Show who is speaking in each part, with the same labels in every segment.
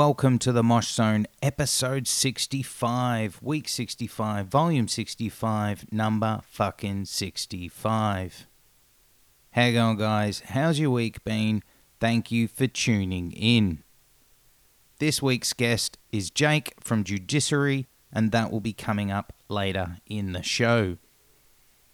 Speaker 1: Welcome to the Mosh Zone, episode 65, week 65, volume 65, number fucking 65. How you going, guys? How's your week been? Thank you for tuning in. This week's guest is Jake from Judiciary, and that will be coming up later in the show.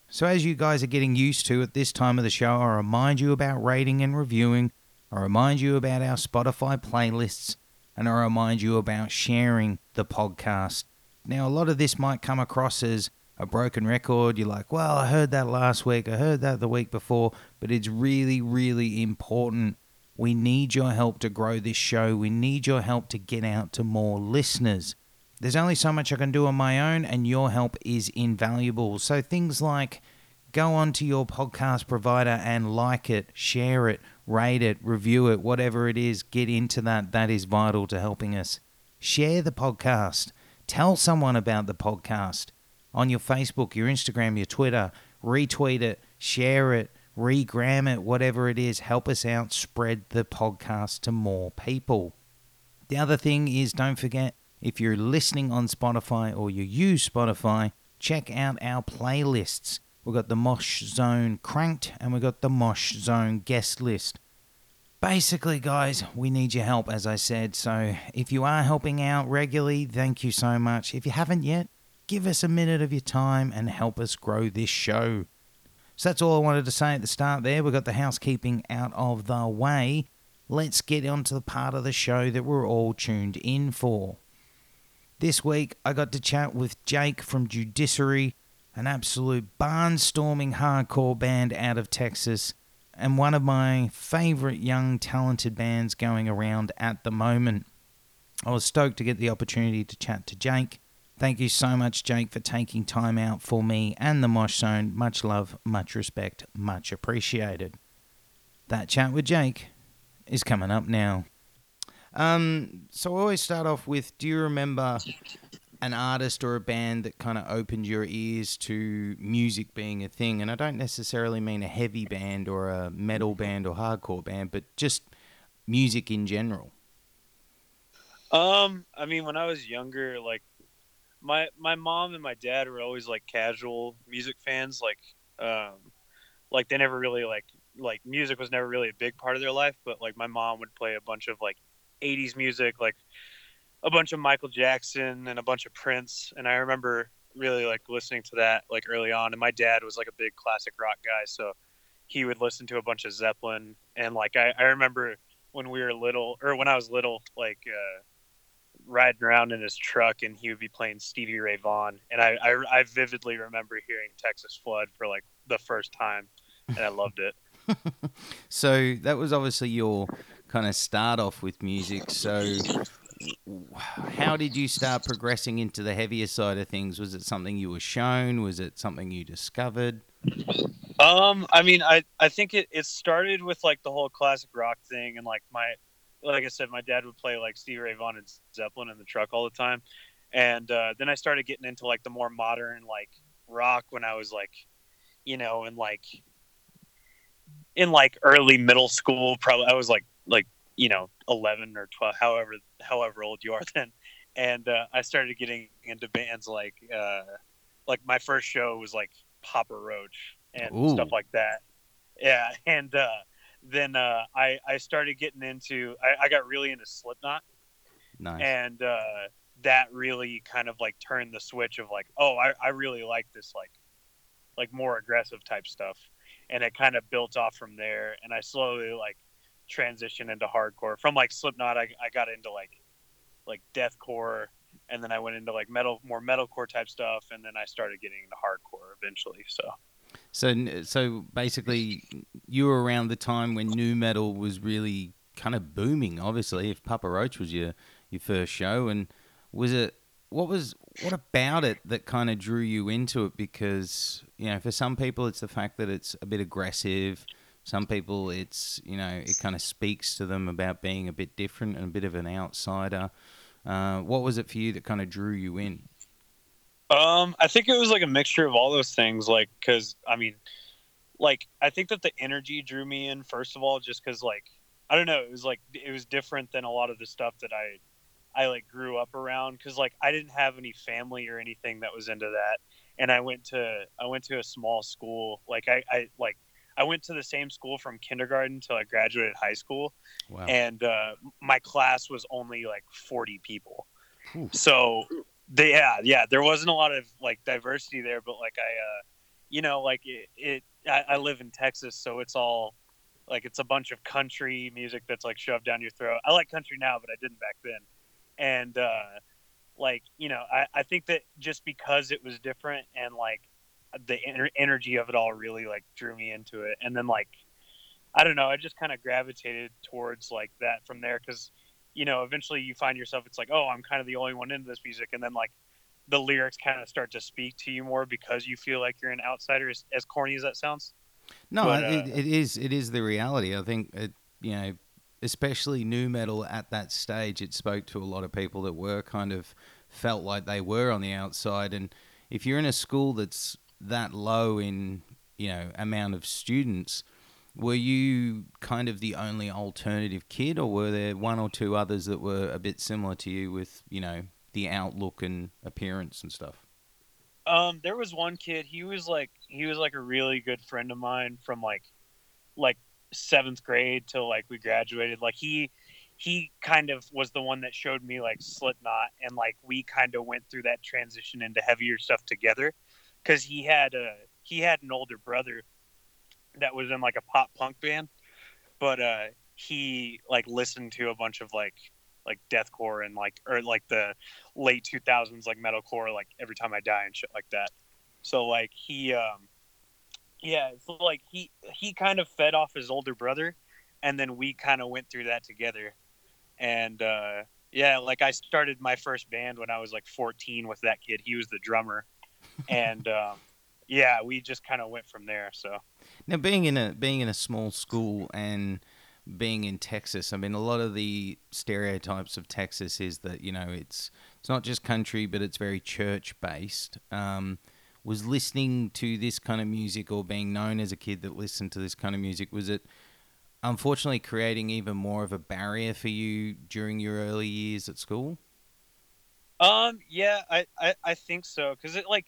Speaker 1: So, as you guys are getting used to at this time of the show, I remind you about rating and reviewing. I remind you about our Spotify playlists, and I remind you about sharing the podcast. Now, a lot of this might come across as a broken record. You're like, well, I heard that last week, I heard that the week before, but it's really, really important. We need your help to grow this show. We need your help to get out to more listeners. There's only so much I can do on my own, and your help is invaluable. So, things like go onto your podcast provider and like it, share it, rate it, review it, whatever it is, get into that. That is vital to helping us. Share the podcast. Tell someone about the podcast on your Facebook, your Instagram, your Twitter. Retweet it, share it, regram it, whatever it is. Help us out. Spread the podcast to more people. The other thing is don't forget if you're listening on Spotify or you use Spotify, check out our playlists. We've got the Mosh Zone Cranked and we've got the Mosh Zone Guest List. Basically, guys, we need your help, as I said. So if you are helping out regularly, thank you so much. If you haven't yet, give us a minute of your time and help us grow this show. So that's all I wanted to say at the start there. We've got the housekeeping out of the way. Let's get on to the part of the show that we're all tuned in for. This week, I got to chat with Jake from Judiciary, an absolute barnstorming hardcore band out of Texas, and one of my favourite young talented bands going around at the moment. I was stoked to get the opportunity to chat to Jake. Thank you so much, Jake, for taking time out for me and the Mosh Zone. Much love, much respect, much appreciated. That chat with Jake is coming up now. Um, so I always start off with do you remember an artist or a band that kind of opened your ears to music being a thing? And I don't necessarily mean a heavy band or a metal band or hardcore band, but just music in general.
Speaker 2: Um, I mean, when I was younger, like my my mom and my dad were always like casual music fans. Like, um, like they never really like like music was never really a big part of their life. But like my mom would play a bunch of like '80s music, like a bunch of Michael Jackson and a bunch of Prince. And I remember really like listening to that like early on. And my dad was like a big classic rock guy, so he would listen to a bunch of Zeppelin. And like I, I remember when we were little, or when I was little, like. uh riding around in his truck and he would be playing Stevie Ray Vaughan. And I, I, I vividly remember hearing Texas Flood for like the first time and I loved it.
Speaker 1: so that was obviously your kind of start off with music. So how did you start progressing into the heavier side of things? Was it something you were shown? Was it something you discovered?
Speaker 2: Um, I mean, I, I think it, it started with like the whole classic rock thing and like my, like I said, my dad would play like Stevie Ray Vaughan and Zeppelin in the truck all the time, and uh, then I started getting into like the more modern like rock when I was like, you know, in like in like early middle school. Probably I was like like you know eleven or twelve, however however old you are then, and uh, I started getting into bands like uh, like my first show was like Papa Roach and
Speaker 1: Ooh.
Speaker 2: stuff like that. Yeah, and uh, then uh, I I started getting into I, I got really into Slipknot,
Speaker 1: Nice.
Speaker 2: and uh, that really kind of like turned the switch of like, oh, I, I really like this like like more aggressive type stuff, and it kind of built off from there. And I slowly like transitioned into hardcore. From like Slipknot, I, I got into like like deathcore, and then I went into like metal more metalcore type stuff, and then I started getting into hardcore eventually. So.
Speaker 1: So, so basically, you were around the time when nu metal was really kind of booming. Obviously, if Papa Roach was your your first show, and was it what was what about it that kind of drew you into it? Because you know, for some people, it's the fact that it's a bit aggressive. Some people, it's you know, it kind of speaks to them about being a bit different and a bit of an outsider. Uh, what was it for you that kind of drew you in?
Speaker 2: Um, I think it was like a mixture of all those things. Like, cause I mean, like I think that the energy drew me in first of all, just cause like I don't know, it was like it was different than a lot of the stuff that I I like grew up around because like I didn't have any family or anything that was into that, and I went to I went to a small school. Like I, I like I went to the same school from kindergarten till I graduated high school,
Speaker 1: Wow.
Speaker 2: and uh, my class was only like forty people.
Speaker 1: Ooh.
Speaker 2: So they, yeah, yeah, there wasn't a lot of like diversity there, but like I, uh, you know, like it, it I, I live in Texas, so it's all like it's a bunch of country music that's like shoved down your throat. I like country now, but I didn't back then. And uh, like you know, I, I think that just because it was different and like the ener- energy of it all really like drew me into it, and then like I don't know, I just kind of gravitated towards like that from there because you know eventually you find yourself it's like oh I'm kind of the only one into this music, and then like the lyrics kind of start to speak to you more because you feel like you're an outsider. As, as corny as that sounds.
Speaker 1: No,
Speaker 2: But,
Speaker 1: it,
Speaker 2: uh,
Speaker 1: it is. It is the reality. I think it, you know, especially nu metal at that stage, it spoke to a lot of people that were kind of felt like they were on the outside. And if you're in a school that's that low in you know amount of students, were you kind of the only alternative kid, or were there one or two others that were a bit similar to you with you know the outlook and appearance and stuff?
Speaker 2: Um, there was one kid. He was like he was like a really good friend of mine from like like seventh grade till like we graduated. Like he he kind of was the one that showed me like Slipknot, and like we kind of went through that transition into heavier stuff together. Because he had a he had an older brother that was in like a pop punk band, but uh, he like listened to a bunch of like like deathcore and like or like the late 2000s like metalcore like every time i die and shit like that. So like he um yeah so like he he kind of fed off his older brother and then we kind of went through that together. And uh yeah like i started my first band when i was like 14 with that kid. He was the drummer and um yeah we just kind of went from there so
Speaker 1: Now, being in a being in a small school and being in Texas, I mean, a lot of the stereotypes of Texas is that you know it's it's not just country, but it's very church based. Um, was listening to this kind of music or being known as a kid that listened to this kind of music was it unfortunately creating even more of a barrier for you during your early years at school?
Speaker 2: Um, yeah, I, I, I think so. Cause it like,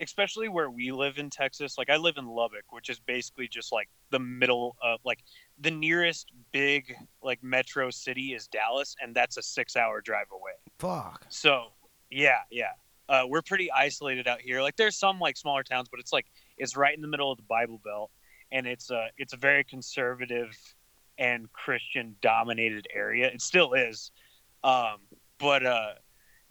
Speaker 2: especially where we live in Texas, like I live in Lubbock, which is basically just like the middle of like the nearest big like metro city is Dallas. And that's a six hour drive away.
Speaker 1: Fuck.
Speaker 2: So yeah, yeah. Uh, we're pretty isolated out here. Like there's some like smaller towns, but it's like, it's right in the middle of the Bible Belt. And it's a, it's a very conservative and Christian dominated area. It still is. Um, but, uh,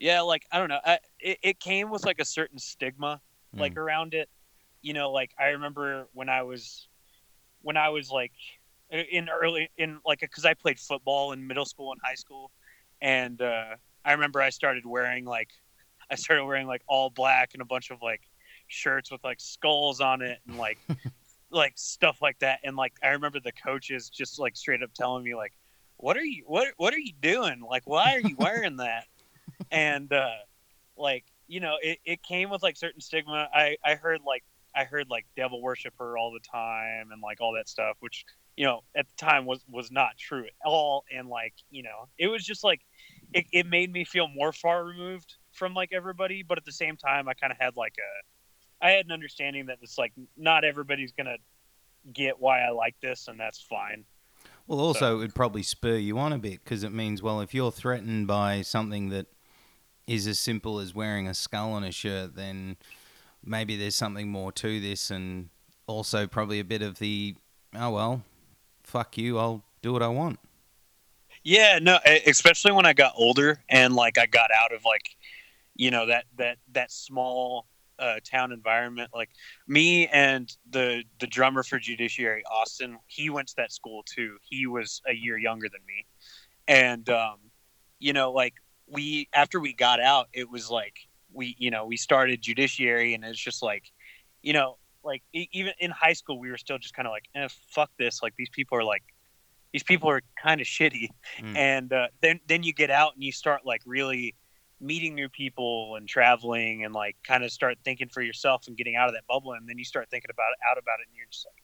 Speaker 2: yeah like i don't know I, it, it came with like a certain stigma like around it. You know like i remember when i was when i was like in early in like because i played football in middle school and high school. And uh i remember i started wearing like i started wearing like all black and a bunch of like shirts with like skulls on it and like like stuff like that. And like i remember the coaches just like straight up telling me like what are you what what are you doing? Like why are you wearing that? And uh like you know it, it came with like certain stigma. I i heard like i heard like devil worshiper all the time and like all that stuff which you know at the time was was not true at all. And like you know it was just like it, it made me feel more far removed from like everybody. But at the same time i kind of had like a i had an understanding that it's like not everybody's gonna get why i like this and that's fine.
Speaker 1: Well, also, it would probably spur you on a bit because it means, well, if you're threatened by something that is as simple as wearing a skull on a shirt, then maybe there's something more to this, and also probably a bit of the, oh, well, fuck you, I'll do what I want.
Speaker 2: Yeah, no, especially when I got older and like I got out of like, you know, that that that small uh, town environment. Like me and the the drummer for Judiciary, Austin, he went to that school too. He was a year younger than me, and um, you know, like we after we got out, it was like we, you know, we started Judiciary, and it's just like, you know, like e- even in high school, we were still just kind of like, eh, fuck this. Like these people are like, these people are kind of shitty
Speaker 1: Mm.
Speaker 2: and uh, then then you get out and you start like really meeting new people and traveling and like kind of start thinking for yourself and getting out of that bubble and then you start thinking about it out about it and you're just like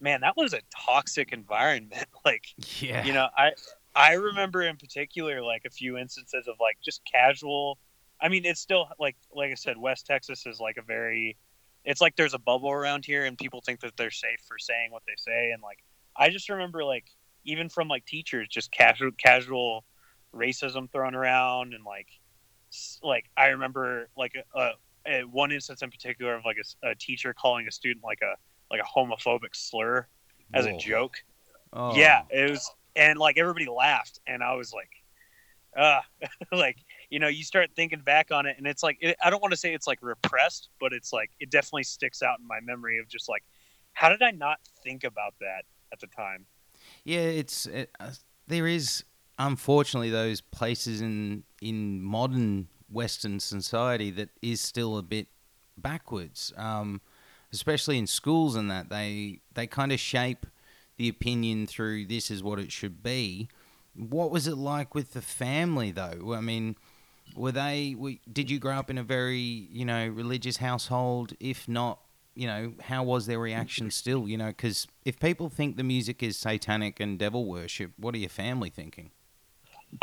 Speaker 2: man that was a toxic environment like
Speaker 1: Yeah.
Speaker 2: you know i I remember in particular like a few instances of like just casual. I mean, it's still like like I said, West Texas is like a very. It's like there's a bubble around here, and people think that they're safe for saying what they say, and like I just remember like even from like teachers, just casual casual racism thrown around, and like like I remember like a, a one instance in particular of like a, a, teacher calling a student like a like a homophobic slur as Whoa. a joke. Oh. Yeah, it was, and like everybody laughed, and I was like, uh, like you know, you start thinking back on it, and it's like it, I don't want to say it's like repressed, but it's like it definitely sticks out in my memory of just like, how did I not think about that at the time?
Speaker 1: Yeah, it's it, uh, there is unfortunately those places in in modern Western society that is still a bit backwards. Um, especially in schools and that they they kind of shape the opinion through this is what it should be. What was it like with the family though? I mean, were they? Did you grow up in a very you know religious household? If not, you know, how was their reaction still? You know, because if people think the music is satanic and devil worship, what are your family thinking?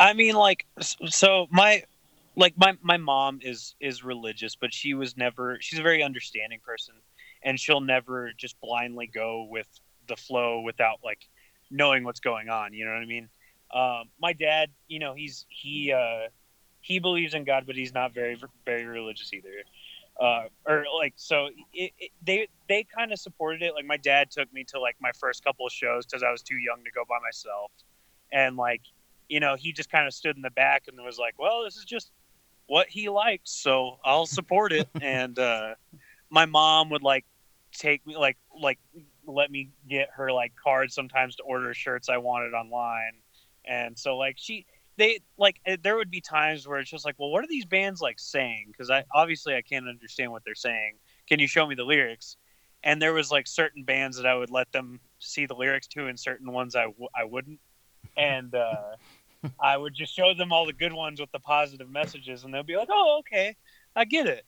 Speaker 2: I mean, like, so my like my my mom is is religious, but she was never. She's a very understanding person and she'll never just blindly go with the flow without like knowing what's going on. You know what I mean? Um, my dad, you know, he's he uh, he believes in God, but he's not very very religious either. Uh, or like so, it, it, they they kind of supported it. Like my dad took me to like my first couple of shows because I was too young to go by myself, and like you know, he just kind of stood in the back and was like, "Well, this is just what he likes, so I'll support it." and uh, my mom would like take me like like let me get her like cards sometimes to order shirts I wanted online. And so like she they like eh, there would be times where it's just like, well, what are these bands like saying? Because I obviously I can't understand what they're saying. Can you show me the lyrics? And there was like certain bands that I would let them see the lyrics to, and certain ones I w- I wouldn't. And uh, I would just show them all the good ones with the positive messages, and they'll be like, "Oh, okay, I get it."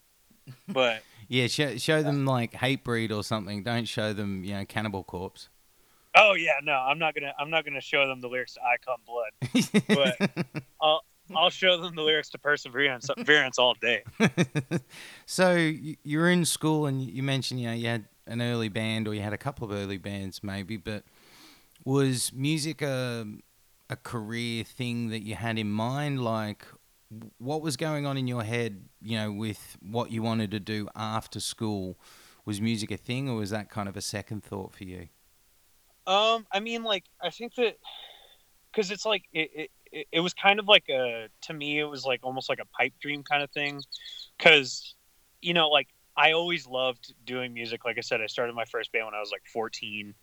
Speaker 2: But
Speaker 1: yeah, show, show them like Hatebreed or something. Don't show them, you know, Cannibal Corpse.
Speaker 2: Oh yeah, no, I'm not gonna. I'm not gonna show them the lyrics to "I Cum Blood," but I'll I'll show them the lyrics to Perseverance, Perseverance all day.
Speaker 1: so you're in school, and you mentioned you know you had an early band, or you had a couple of early bands, maybe. But was music a a career thing that you had in mind? Like, what was going on in your head, you know, with what you wanted to do after school? Was music a thing, or was that kind of a second thought for you?
Speaker 2: Um, I mean, like, I think that because it's like it, it, it was kind of like a to me, it was like almost like a pipe dream kind of thing, because you know, like I always loved doing music. Like I said, I started my first band when I was like 14,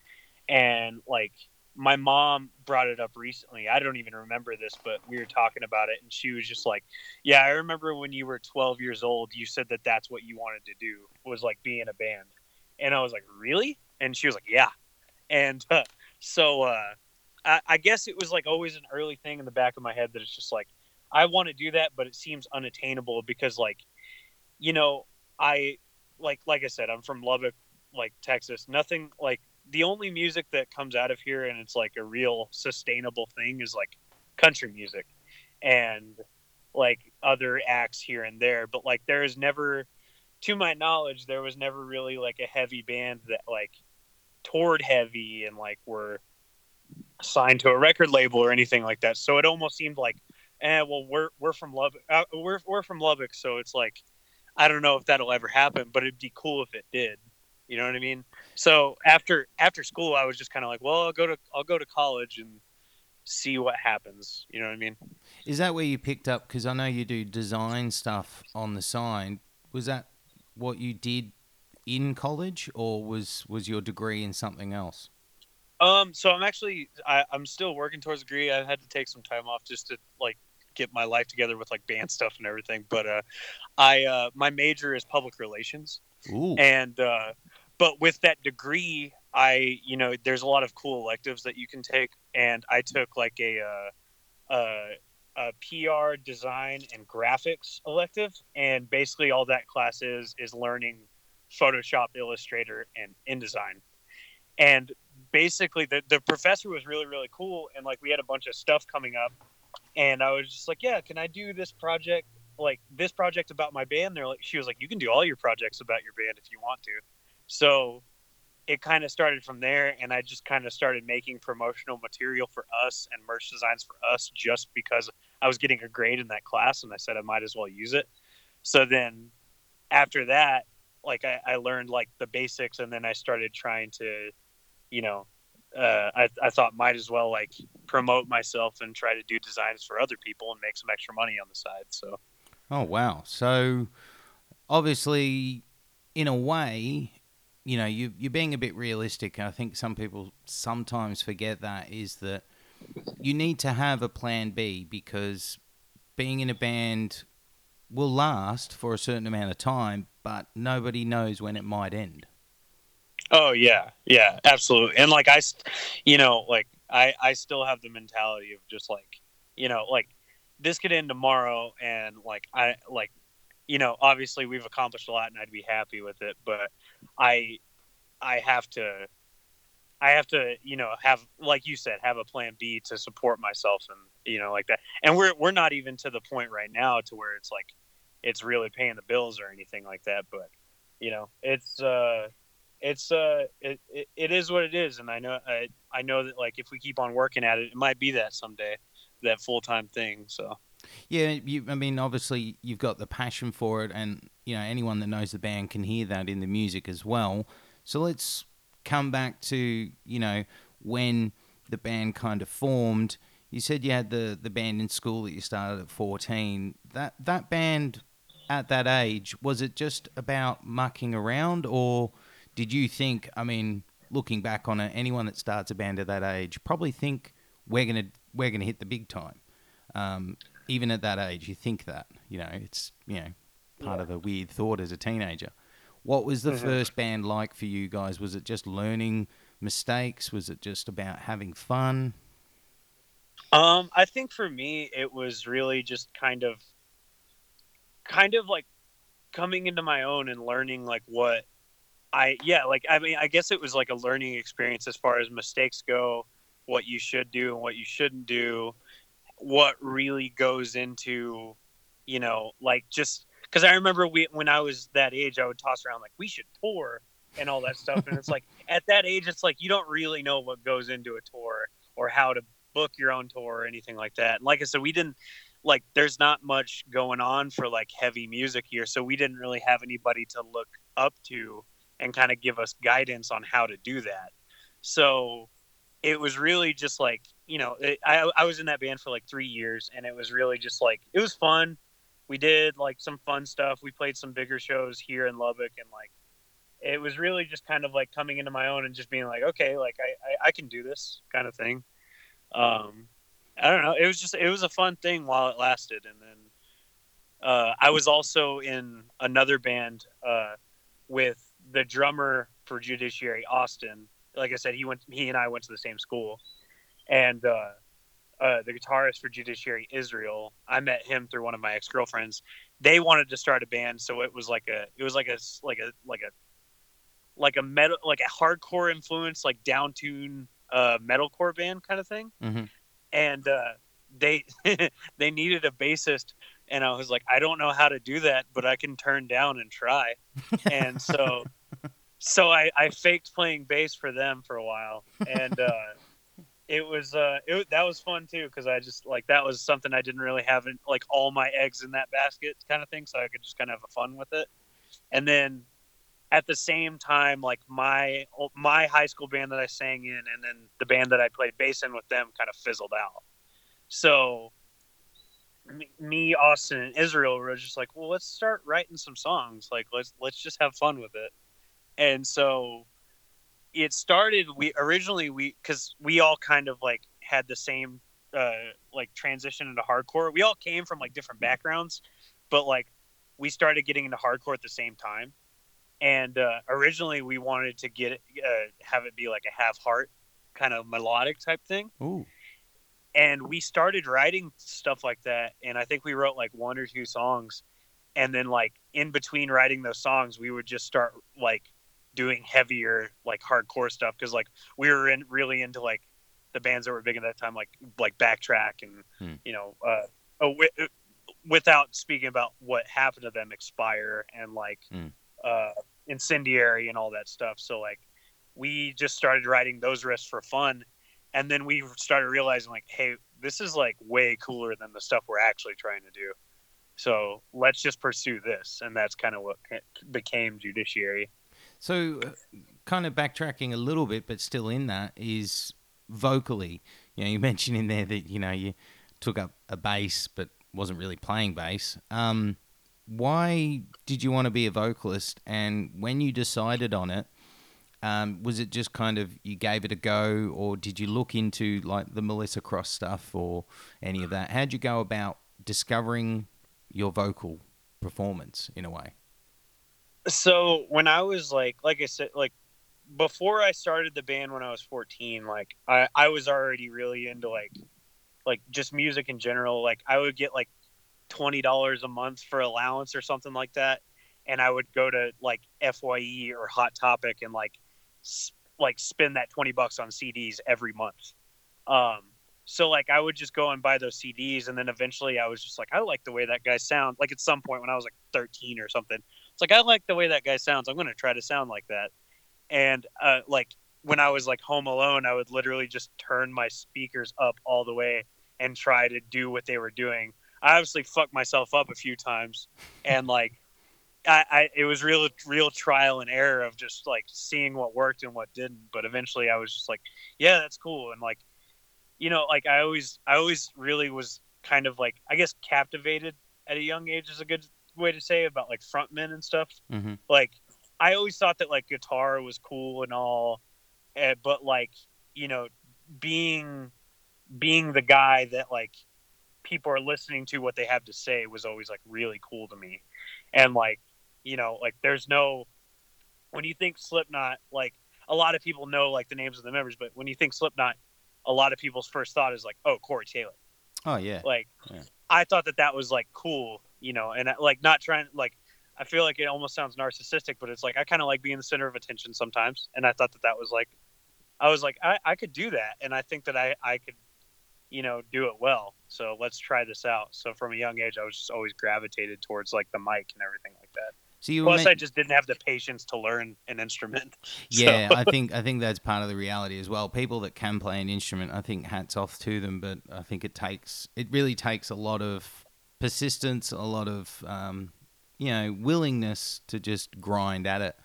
Speaker 2: and like my mom brought it up recently. I don't even remember this, but we were talking about it, and she was just like, "Yeah, I remember when you were 12 years old, you said that that's what you wanted to do was like be in a band." And I was like, "Really?" And she was like, "Yeah." And uh, so uh, I, I guess it was like always an early thing in the back of my head that it's just like I want to do that, but it seems unattainable because like, you know, I like like I said, I'm from Lubbock, like Texas. Nothing like the only music that comes out of here and it's like a real sustainable thing is like country music and like other acts here and there. But like there is never to my knowledge there was never really like a heavy band that like toured heavy and like were signed to a record label or anything like that. So it almost seemed like eh well we're we're from Lubbock uh, we're we're from Lubbock so it's like I don't know if that'll ever happen but it'd be cool if it did. You know what I mean? So after after school, I was just kind of like, well, I'll go to I'll go to college and see what happens. You know what I mean?
Speaker 1: Is that where you picked up? Because I know you do design stuff on the side. Was that what you did in college, or was was your degree in something else?
Speaker 2: Um, so I'm actually I, I'm still working towards a degree. I had to take some time off just to like get my life together with like band stuff and everything. But uh, I uh, my major is public relations, Ooh. and uh, but with that degree, I you know there's a lot of cool electives that you can take, and I took like a uh, a, a PR design and graphics elective, and basically all that class is is learning Photoshop, Illustrator, and InDesign, and basically the the professor was really really cool, and like we had a bunch of stuff coming up, and I was just like, yeah, can I do this project? Like this project about my band. They're like, she was like, you can do all your projects about your band if you want to. So it kind of started from there and i just kind of started making promotional material for us and merch designs for us just because i was getting a grade in that class and i said i might as well use it. So then after that like i, I learned like the basics and then i started trying to you know uh, I, I thought might as well like promote myself and try to do designs for other people and make some extra money on the side so.
Speaker 1: Oh wow. So obviously in a way you know, you you're being a bit realistic. I think some people sometimes forget that is that you need to have a plan B because being in a band will last for a certain amount of time, but nobody knows when it might end.
Speaker 2: Oh yeah, yeah, absolutely. And like I, you know, like I I still have the mentality of just like, you know, like this could end tomorrow, and like I like, you know, obviously we've accomplished a lot, and I'd be happy with it, but I I have to I have to, you know, have like you said, have a plan B to support myself and you know, like that. And we're we're not even to the point right now to where it's like it's really paying the bills or anything like that. But you know, it's uh it's uh it, it, it is what it is and I know I I know that like if we keep on working at it, it might be that someday, that full time thing. So
Speaker 1: yeah, you. I mean, obviously, you've got the passion for it, and you know, anyone that knows the band can hear that in the music as well. So let's come back to you know when the band kind of formed. You said you had the the band in school that you started at fourteen. That that band at that age was it just about mucking around, or did you think? I mean, looking back on it, anyone that starts a band at that age probably think we're gonna we're gonna hit the big time. Um, even at that age, you think that. You know, it's you know part yeah. of a weird thought as a teenager. What was the mm-hmm. first band like for you guys? Was it just learning mistakes? Was it just about having fun?
Speaker 2: Um, I think for me, it was really just kind of, kind of like coming into my own and learning like what I, yeah, like, I mean, I guess it was like a learning experience as far as mistakes go, what you should do and what you shouldn't do what really goes into, you know, like just because I remember we when I was that age, I would toss around like we should tour and all that stuff, and it's like at that age, it's like you don't really know what goes into a tour or how to book your own tour or anything like that. And like I said, we didn't like there's not much going on for like heavy music here, so we didn't really have anybody to look up to and kind of give us guidance on how to do that. So it was really just like you know it, I I was in that band for like three years, and it was really just like it was fun. We did like some fun stuff. We played some bigger shows here in Lubbock, and like it was really just kind of like coming into my own and just being like, okay, like I I, I can do this kind of thing. Um, I don't know. It was just it was a fun thing while it lasted, and then uh, I was also in another band uh, with the drummer for Judiciary, Austin, like I said, he went. He and I went to the same school, and uh, uh, the guitarist for Judiciary Israel. I met him through one of my ex girlfriends. They wanted to start a band, so it was like a. It was like a like a like a like a metal like a hardcore influence like down tune uh metalcore band kind of thing
Speaker 1: mm-hmm.
Speaker 2: and uh they they needed a bassist and i was like i don't know how to do that but i can turn down and try and so so I, I faked playing bass for them for a while, and uh, it was uh, it, that was fun too because I just like that was something I didn't really have in, like all my eggs in that basket kind of thing, so I could just kind of have fun with it. And then at the same time, like my my high school band that I sang in, and then the band that I played bass in with them kind of fizzled out. So me, Austin, and Israel were just like, well, let's start writing some songs. Like let's let's just have fun with it and so it started we originally we because we all kind of like had the same uh like transition into hardcore. We all came from like different backgrounds but like we started getting into hardcore at the same time. And uh originally we wanted to get it uh, have it be like a half heart kind of melodic type thing.
Speaker 1: Ooh.
Speaker 2: and we started writing stuff like that and i think we wrote like one or two songs. And then like in between writing those songs we would just start like doing heavier like hardcore stuff because like we were in really into like the bands that were big at that time, like like Backtrack and
Speaker 1: Hmm.
Speaker 2: you know, uh, oh, wi- without speaking about what happened to them, Expire and like
Speaker 1: Hmm.
Speaker 2: uh, Incendiary and all that stuff. So like we just started writing those riffs for fun, and then we started realizing like, hey, this is like way cooler than the stuff we're actually trying to do. So let's just pursue this, and that's kind of what became Judiciary.
Speaker 1: So, uh, kind of backtracking a little bit, but still in that is vocally. You know, you mentioned in there that you know you took up a bass, but wasn't really playing bass. Um, why did you want to be a vocalist? And when you decided on it, um, was it just kind of you gave it a go, or did you look into like the Melissa Cross stuff or any of that? How'd you go about discovering your vocal performance in a way?
Speaker 2: So when I was like, like I said, like before I started the band when I was 14, like I, I was already really into like, like just music in general. Like I would get like $20 a month for allowance or something like that. And I would go to like FYE or Hot Topic and like, s- like spend that 20 bucks on CDs every month. Um, so like I would just go and buy those CDs, and then eventually I was just like, I like the way that guy sounds. Like at some point when I was like 13 or something, it's like I like the way that guy sounds. I'm going to try to sound like that. And uh, like when I was like home alone, I would literally just turn my speakers up all the way and try to do what they were doing. I obviously fucked myself up a few times, and like I, I it was real real trial and error of just like seeing what worked and what didn't. But eventually, I was just like, yeah, that's cool. And like you know, like I always I always really was kind of like I guess captivated at a young age is a good way to say about like frontmen and stuff
Speaker 1: Mm-hmm.
Speaker 2: like I always thought that like guitar was cool and all, uh, but like you know, being being the guy that like people are listening to what they have to say was always like really cool to me, and like you know, like there's no when you think Slipknot, like a lot of people know like the names of the members, but when you think Slipknot, a lot of people's first thought is like, oh, Corey Taylor
Speaker 1: Oh yeah.
Speaker 2: like
Speaker 1: Yeah.
Speaker 2: i thought that that was like cool you know and like not trying like i feel like it almost sounds narcissistic but it's like i kind of like being the center of attention sometimes and i thought that that was like i was like i, I could do that and i think that i i could you know do it well. So let's try this out. So from a young age i was just always gravitated towards like the mic and everything like that.
Speaker 1: So you
Speaker 2: plus
Speaker 1: men-
Speaker 2: i just didn't have the patience to learn an instrument.
Speaker 1: Yeah,
Speaker 2: So-
Speaker 1: I think I think that's part of the reality as well. People that can play an instrument, I think hats off to them, but I think it takes it really takes a lot of persistence, a lot of um, you know willingness to just grind at it.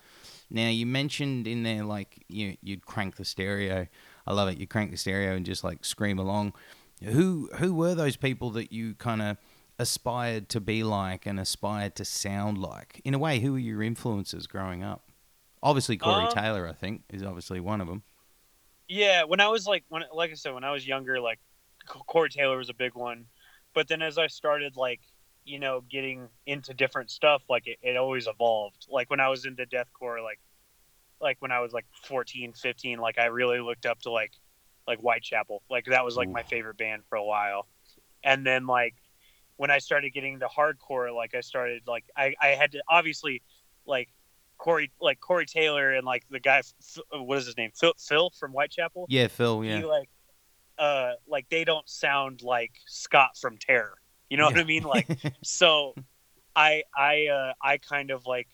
Speaker 1: Now you mentioned in there like you you'd crank the stereo. I love it. You crank the stereo and just like scream along. Who who were those people that you kind of aspired to be like and aspired to sound like? In a way, who were your influences growing up? Obviously, Corey
Speaker 2: Um,
Speaker 1: Taylor, I think, is obviously one of them.
Speaker 2: Yeah, when I was like when like I said when I was younger, like Corey Taylor was a big one, but then as I started like you know getting into different stuff, like it, it always evolved. Like when I was into deathcore, like like when I was like 14, 15, like I really looked up to like like Whitechapel. Like that was like
Speaker 1: Ooh.
Speaker 2: my favorite band for a while, and then like when I started getting into hardcore, like I started like I I had to obviously like Corey like Corey Taylor and like the guy what is his name Phil Phil from Whitechapel
Speaker 1: Yeah, Phil. Yeah,
Speaker 2: he like uh like they don't sound like Scott from Terror. You know what I mean? Like so I I uh I kind of like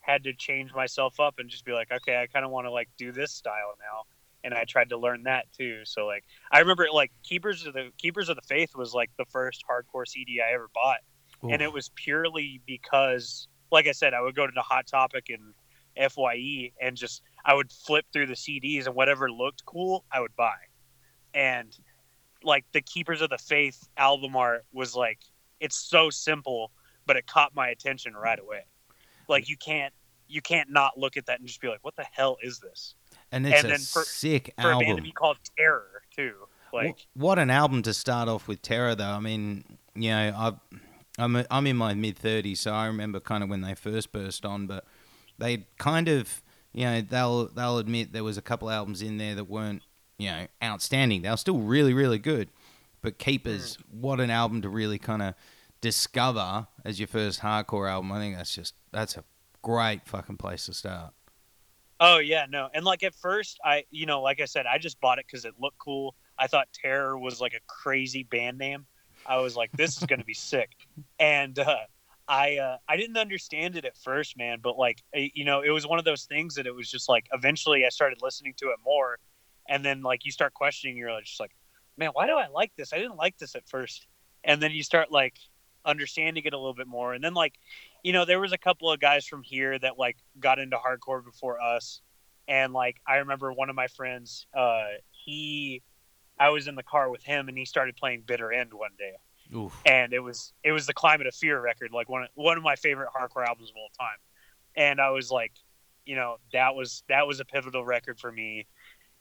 Speaker 2: had to change myself up and just be like, okay, I kind of want to like do this style now. And I tried to learn that too. So like I remember like Keepers of the Keepers of the Faith was like the first hardcore CD I ever bought and it was purely because like i said i would go to the hot topic and fye and just i would flip through the cds and whatever looked cool i would buy and like the keepers of the faith album art was like it's so simple but it caught my attention right away like you can't you can't not look at that and just be like what the hell is this
Speaker 1: and it's
Speaker 2: and
Speaker 1: a
Speaker 2: then for-
Speaker 1: sick
Speaker 2: for a band to
Speaker 1: album.
Speaker 2: be called terror too like
Speaker 1: Wh- what an album to start off with Terror, though. I mean, you know, I've, I'm I'm in my mid thirties, so I remember kind of when they first burst on, but they kind of, you know, they'll they'll admit there was a couple albums in there that weren't, you know, outstanding. They were still really really good, but Keepers, what an album to really kind of discover as your first hardcore album. I think that's just that's a great fucking place to start.
Speaker 2: Oh yeah, no. And like at first, I you know, like I said, I just bought it because it looked cool. I thought Terror was like a crazy band name. I was like, this is gonna be sick. And uh, I uh, I didn't understand it at first, man. But like you know, it was one of those things that it was just like eventually I started listening to it more, and then like you start questioning, you're just like, man, why do I like this? I didn't like this at first, and then you start like understanding it a little bit more, and then like you know, there was a couple of guys from here that like got into hardcore before us, and like I remember one of my friends, uh, he, I was in the car with him, and he started playing Bitter End one day,
Speaker 1: Oof.
Speaker 2: and it was it was the Climate of Fear record, like one of, one of my favorite hardcore albums of all time, and I was like, you know, that was that was a pivotal record for me,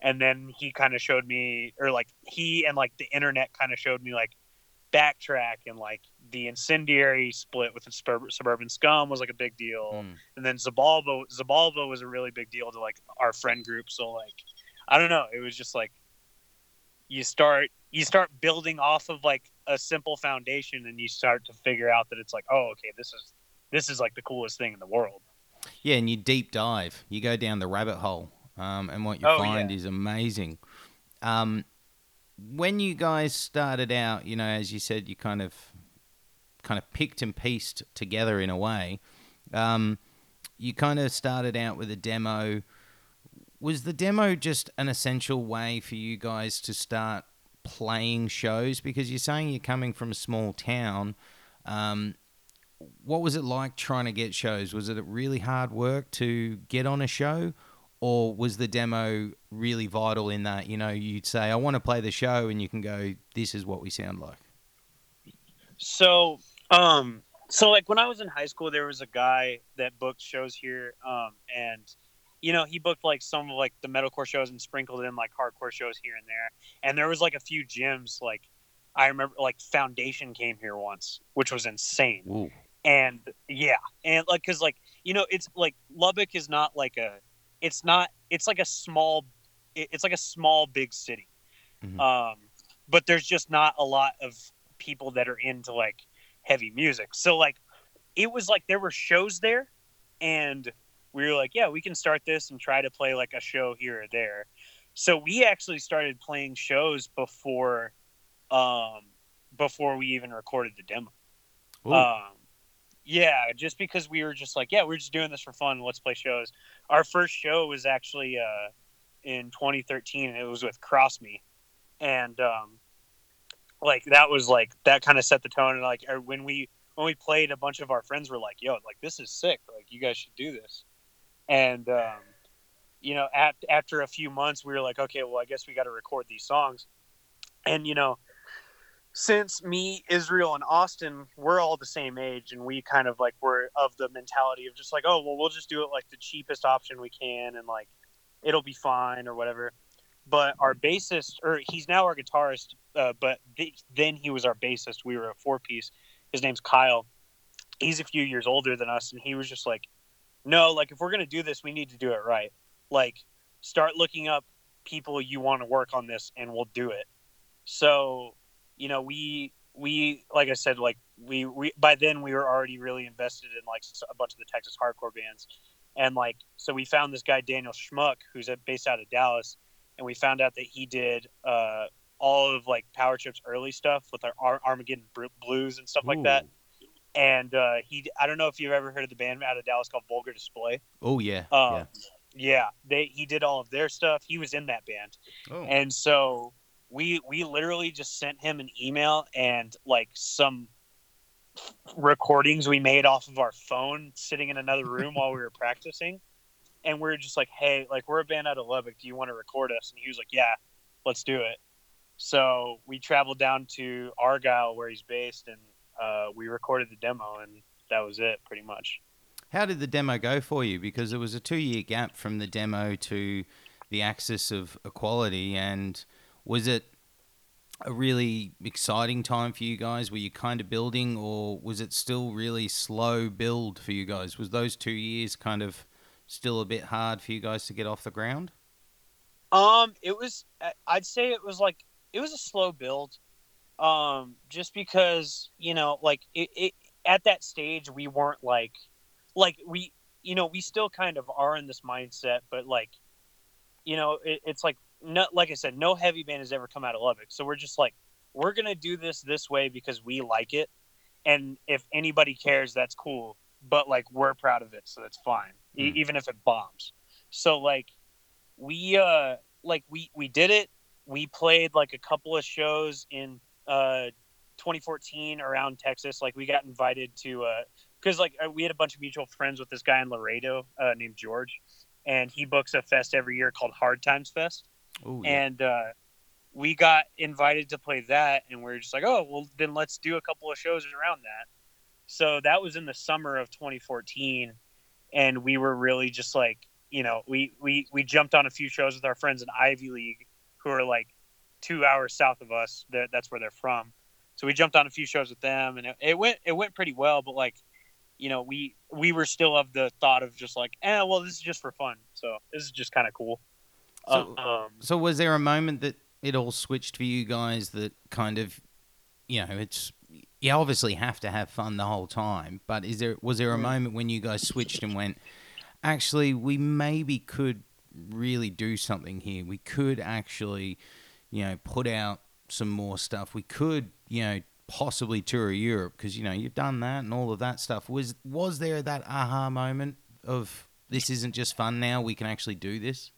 Speaker 2: and then he kind of showed me, or like he and like the internet kind of showed me like backtrack and like the incendiary split with the suburban scum was like a big deal.
Speaker 1: Mm.
Speaker 2: and then Xibalba Xibalba was a really big deal to like our friend group. So like i don't know. It was just like you start you start building off of like a simple foundation and you start to figure out that it's like oh okay this is this is like the coolest thing in the world.
Speaker 1: Yeah, and you deep dive. You go down the rabbit hole, um, and what you
Speaker 2: Oh,
Speaker 1: find
Speaker 2: yeah.
Speaker 1: is amazing. Um, when you guys started out, you know, as you said, you kind of, kind of picked and pieced together in a way. Um, you kind of started out with a demo. Was the demo just an essential way for you guys to start playing shows? Because you're saying you're coming from a small town. Um, what was it like trying to get shows? Was it really hard work to get on a show? Or was the demo really vital in that, you know, you'd say, I want to play the show, and you can go, this is what we sound like?
Speaker 2: So, um, so like when I was in high school, there was a guy that booked shows here, um, and you know he booked like some of like the metalcore shows and sprinkled in like hardcore shows here and there. And there was like a few gyms, like I remember like Foundation came here once, which was insane.
Speaker 1: Ooh.
Speaker 2: And yeah, and like because like you know it's like Lubbock is not like a, it's not it's like a small, it's like a small big city,
Speaker 1: Mhm.
Speaker 2: um, but there's just not a lot of people that are into like heavy music. So like it was like there were shows there and we were like, yeah, we can start this and try to play like a show here or there. So we actually started playing shows before um before we even recorded the demo. Um yeah, just because we were just like, yeah, we're just doing this for fun. Let's play shows. Our first show was actually uh, in 2013. And it was with Cross Me, and um, like that was like that kind of set the tone. And like when we when we played, a bunch of our friends were like, "Yo, like this is sick. Like you guys should do this." And um, you know, at, after a few months, we were like, "Okay, well, I guess we got to record these songs." And you know, since me, Israel, and Austin, we're all the same age, and we kind of like were of the mentality of just like, oh, well, we'll just do it like the cheapest option we can, and like it'll be fine or whatever. But our bassist, or he's now our guitarist, uh, but th- then he was our bassist. We were a four piece. His name's Kyle. He's a few years older than us, and he was just like, no, like if we're gonna do this, we need to do it right. Like, start looking up people you want to work on this, and we'll do it. So you know we we like i said like we, we by then we were already really invested in like a bunch of the texas hardcore bands. And like so we found this guy daniel schmuck who's based out of dallas. And we found out that he did uh, all of like power trips early stuff with our Ar- armageddon blues and stuff like that. And uh, he i don't know if you've ever heard of the band out of dallas called vulgar display.
Speaker 1: Oh, yeah.
Speaker 2: um,
Speaker 1: yeah.
Speaker 2: yeah they he did all of their stuff. He was in that band.
Speaker 1: Oh.
Speaker 2: and so we we literally just sent him an email and like some recordings we made off of our phone sitting in another room while we were practicing and we are just like hey like we're a band out of lubbock do you want to record us and he was like yeah let's do it so we traveled down to argyle where he's based and uh, we recorded the demo and that was it pretty much
Speaker 1: How did the demo go for you? Because it was a two year gap from the demo to the axis of equality. And was it a really exciting time for you guys? Were you kind of building, or was it still really slow build for you guys? Was those two years kind of still a bit hard for you guys to get off the ground?
Speaker 2: Um, it was. I'd say it was like it was a slow build. Um, just because you know, like it, it at that stage we weren't like, like we you know, we still kind of are in this mindset, but like, you know, it, it's like, no, like I said, no heavy band has ever come out of Lubbock. So we're just like, we're going to do this this way because we like it. And if anybody cares, that's cool. But like, we're proud of it. So that's fine, mm. e- even if it bombs. So like, we, uh, like we, we did it. We played like a couple of shows in, uh, 2014 around Texas. Like we got invited to, uh, because like we had a bunch of mutual friends with this guy in Laredo uh, named George, and he books a fest every year called Hard Times Fest. Ooh, yeah. And uh, we got invited to play that, and we are just like, oh, well, then let's do a couple of shows around that. So that was in the summer of 2014, and we were really just like, you know, we we we jumped on a few shows with our friends in Ivy League, who are like two hours south of us. That that's where they're from. So we jumped on a few shows with them, and it, it went it went pretty well. But like you know, we we were still of the thought of just like, eh, well, this is just for fun. So this is just kind of cool.
Speaker 1: So, um, so was there a moment that it all switched for you guys that kind of, you know, it's you obviously have to have fun the whole time, but is there was there a moment when you guys switched and went, actually, we maybe could really do something here. We could actually, you know, put out some more stuff. We could, you know, possibly tour Europe because you know you've done that and all of that stuff. Was was there that aha moment of this isn't just fun now? We can actually do this.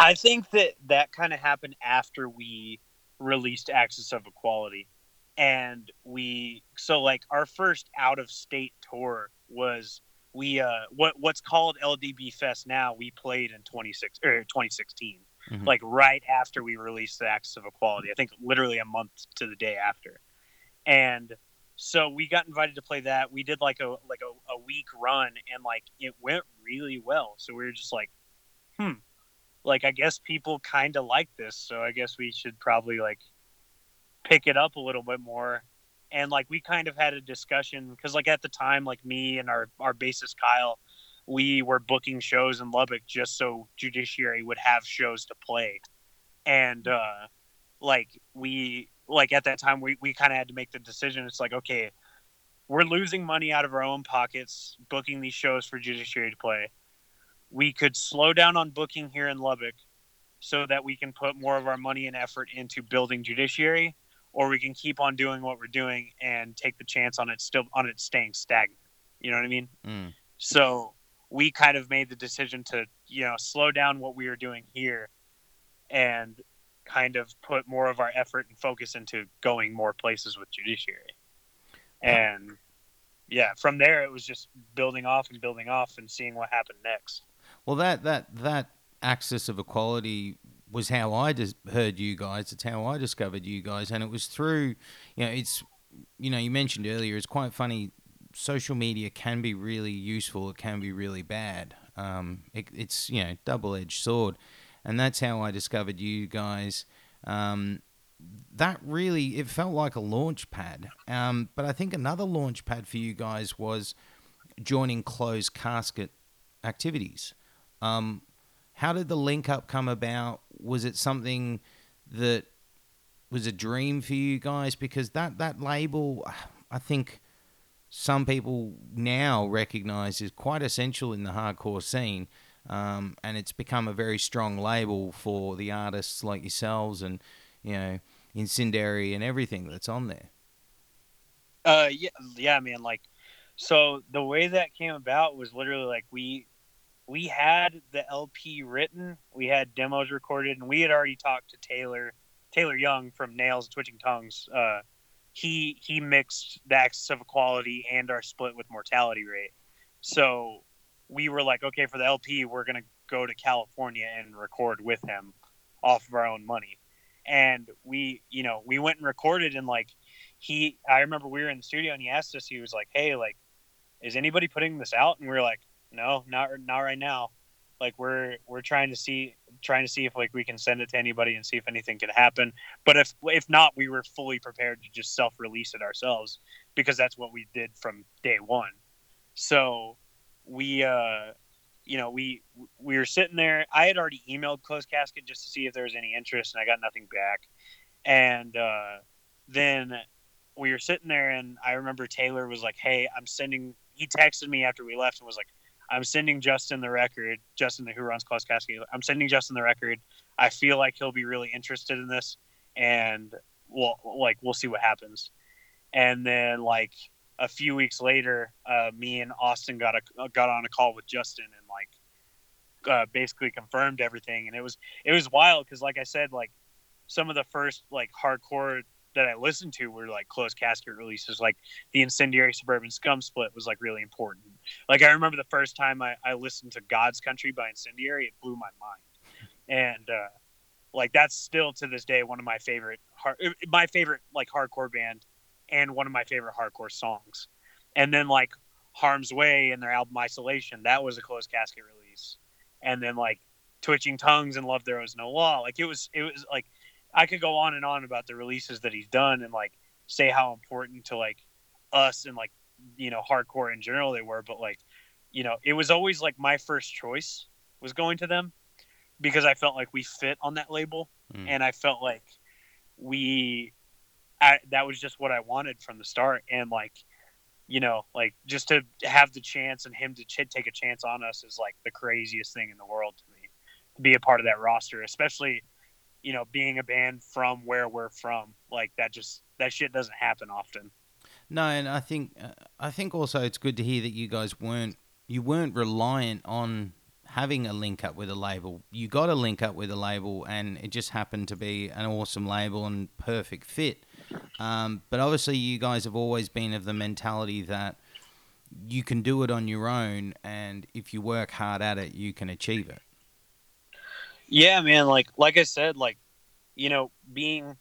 Speaker 2: I think that that kind of happened after we released Axis of Equality, and we so like our first out of state tour was we uh what what's called LDB Fest now. We played in 26 or 2016. Mm-hmm. Like right after we released the Axis of Equality, I think literally a month to the day after and so we got invited to play that. We did like a like a, a week run, and like it went really well. So we were just like, hmm, like I guess people kind of like this, so I guess we should probably like pick it up a little bit more. And like we kind of had a discussion because like at the time, like me and our our bassist Kyle, we were booking shows in Lubbock just so Judiciary would have shows to play, and uh, like we like at that time we, we kind of had to make the decision. It's like okay we're losing money out of our own pockets booking these shows for judiciary to play we could slow down on booking here in lubbock so that we can put more of our money and effort into building judiciary or we can keep on doing what we're doing and take the chance on it still on it staying stagnant you know what i mean mm. so we kind of made the decision to you know slow down what we were doing here and kind of put more of our effort and focus into going more places with judiciary. And yeah, from there it was just building off and building off and seeing what happened next.
Speaker 1: Well, that that that axis of equality was how I just heard you guys. It's how I discovered you guys, and it was through, you know, it's, you know, you mentioned earlier. It's quite funny. Social media can be really useful. It can be really bad. Um, it, it's you know double edged sword and that's how I discovered you guys. Um, that really it felt like a launch pad. Um, but I think another launch pad for you guys was joining closed casket activities. Um, how did the link up come about? Was it something that was a dream for you guys? Because that that label, I think some people now recognize is quite essential in the hardcore scene. Um, and it's become a very strong label for the artists like yourselves and you know Incendiary and everything that's on there.
Speaker 2: Uh, yeah, yeah, man. Like, so the way that came about was literally like we we had the LP written, we had demos recorded, and we had already talked to Taylor Taylor Young from Nails Twitching Tongues. Uh, he he mixed the Axis of Equality and our split with Mortality Rate. So we were like, okay, for the LP, we're gonna go to California and record with him off of our own money. And we, you know, we went and recorded and like he I remember we were in the studio and he asked us, he was like, Hey, like, is anybody putting this out? And we were like, No, not not right now. Like we're we're trying to see trying to see if like we can send it to anybody and see if anything can happen. But if if not, we were fully prepared to just self release it ourselves because that's what we did from day one. So we uh you know we we were sitting there i had already emailed closed casket just to see if there was any interest and i got nothing back and uh then we were sitting there and i remember taylor was like hey i'm sending he texted me after we left and was like I'm sending Justin the record. Justin, the who runs Closed Casket, I'm sending Justin the record. I feel like he'll be really interested in this, and we'll like we'll see what happens. And then like a few weeks later, uh, me and Austin got a got on a call with Justin and like uh, basically confirmed everything. And it was it was wild because like I said, like some of the first like hardcore that I listened to were like closed casket releases, like the Incendiary Suburban Scum split was like really important. Like I remember the first time I, I listened to God's Country by Incendiary, it blew my mind. And uh, like that's still to this day one of my favorite hard, my favorite like hardcore band and one of my favorite hardcore songs. And then like Harm's Way and their album Isolation, that was a closed casket release. And then like Twitching Tongues In Love There Was No Law, like it was it was like I could go on and on about the releases that he's done and like say how important to like us and like you know hardcore in general they were, but like you know it was always like my first choice was going to them because I felt like we fit on that label mm. and I felt like we I, that was just what I wanted from the start and like you know like just to have the chance and him to ch- take a chance on us is like the craziest thing in the world to me to be a part of that roster especially you know, being a band from where we're from, like that just that shit doesn't happen often.
Speaker 1: No, and I think uh, I think also it's good to hear that you guys weren't you weren't reliant on having a link up with a label. You got a link up with a label, and it just happened to be an awesome label and perfect fit. Um, but obviously, you guys have always been of the mentality that you can do it on your own, and if you work hard at it, you can achieve it.
Speaker 2: Yeah, man. Like like I said, like you know, being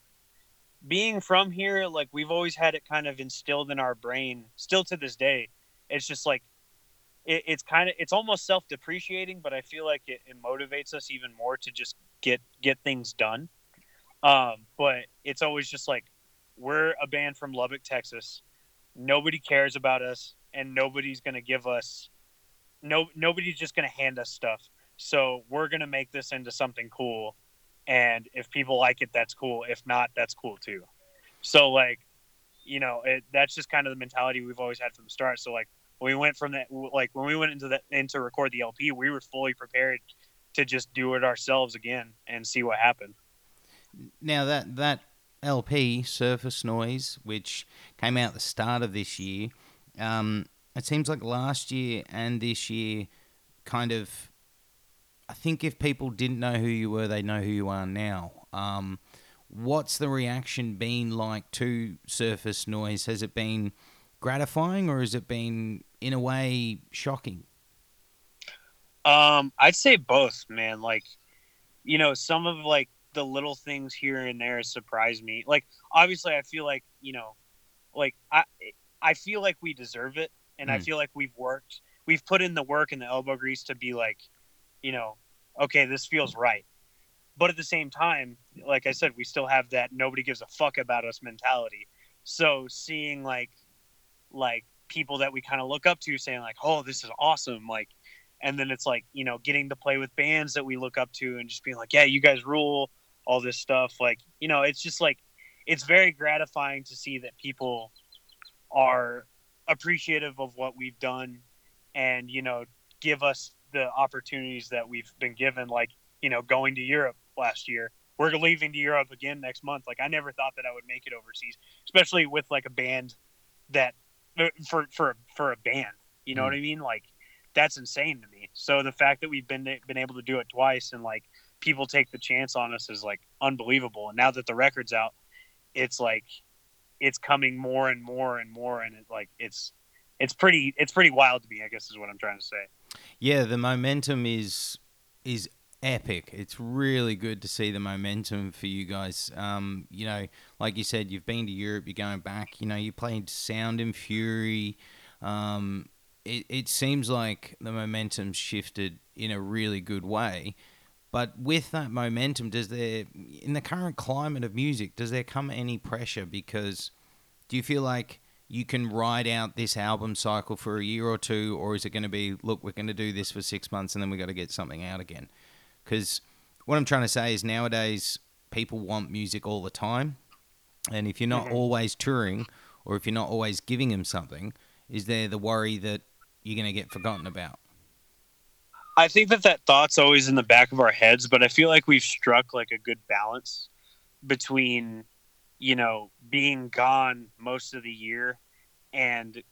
Speaker 2: being from here, like we've always had it kind of instilled in our brain, still to this day. It's just like it, it's kind of it's almost self depreciating, but I feel like it, it motivates us even more to just get get things done. Um, but it's always just like we're a band from Lubbock, Texas. Nobody cares about us, and nobody's gonna give us no nobody's just gonna hand us stuff so we're to make this into something cool. And if people like it, that's cool. If not, that's cool too. So, like, you know, it, that's just kind of the mentality we've always had from the start. So, like, when we went from that, like, when we went into that, into record the LP, we were fully prepared to just do it ourselves again and see what happened.
Speaker 1: Now, that, that LP, Surface Noise, which came out the start of this year, um, it seems like last year and this year kind of I think if people didn't know who you were, they know who you are now. Um, what's the reaction been like to surface noise? Has it been gratifying or has it been, in a way, shocking?
Speaker 2: Um, I'd say both, man. Like, you know, some of like the little things here and there surprise me. Like, obviously, I feel like you know, like I, I feel like we deserve it, and mm. I hmm. feel like we've worked, we've put in the work and the elbow grease to be like, you know, okay, this feels right. But at the same time, like I said, we still have that nobody gives a fuck about us mentality. So seeing like like people that we kind of look up to saying like, "Oh, this is awesome." Like and then it's like, you know, getting to play with bands that we look up to and just being like, "Yeah, you guys rule." All this stuff like, you know, it's just like it's very gratifying to see that people are appreciative of what we've done and, you know, give us the opportunities that we've been given, like you know, going to Europe last year. We're leaving to Europe again next month. Like I never thought that I would make it overseas, especially with like a band that for for for a band. You know mm. what I mean? Like that's insane to me. So the fact that we've been been able to do it twice and like people take the chance on us is like unbelievable. And now that the record's out, it's like it's coming more and more and more, and it like it's it's pretty it's pretty wild to me. I guess is what I'm trying to say.
Speaker 1: Yeah, the momentum is is epic. It's really good to see the momentum for you guys. Um, you know, like you said, you've been to Europe, you're going back. You know, you played Sound and Fury. Um, it, it seems like the momentum shifted in a really good way. But with that momentum, does there, in the current climate of music, does there come any pressure? Because do you feel like you can ride out this album cycle for a year or two, or is it going to be, look, we're going to do this for six months and then we've got to get something out again? Because what I'm trying to say is nowadays people want music all the time, and if you're not mm-hmm. always touring, or if you're not always giving them something, is there the worry that you're going to get forgotten about?
Speaker 2: I think that that thought's always in the back of our heads, but I feel like we've struck like a good balance between, you know, being gone most of the year and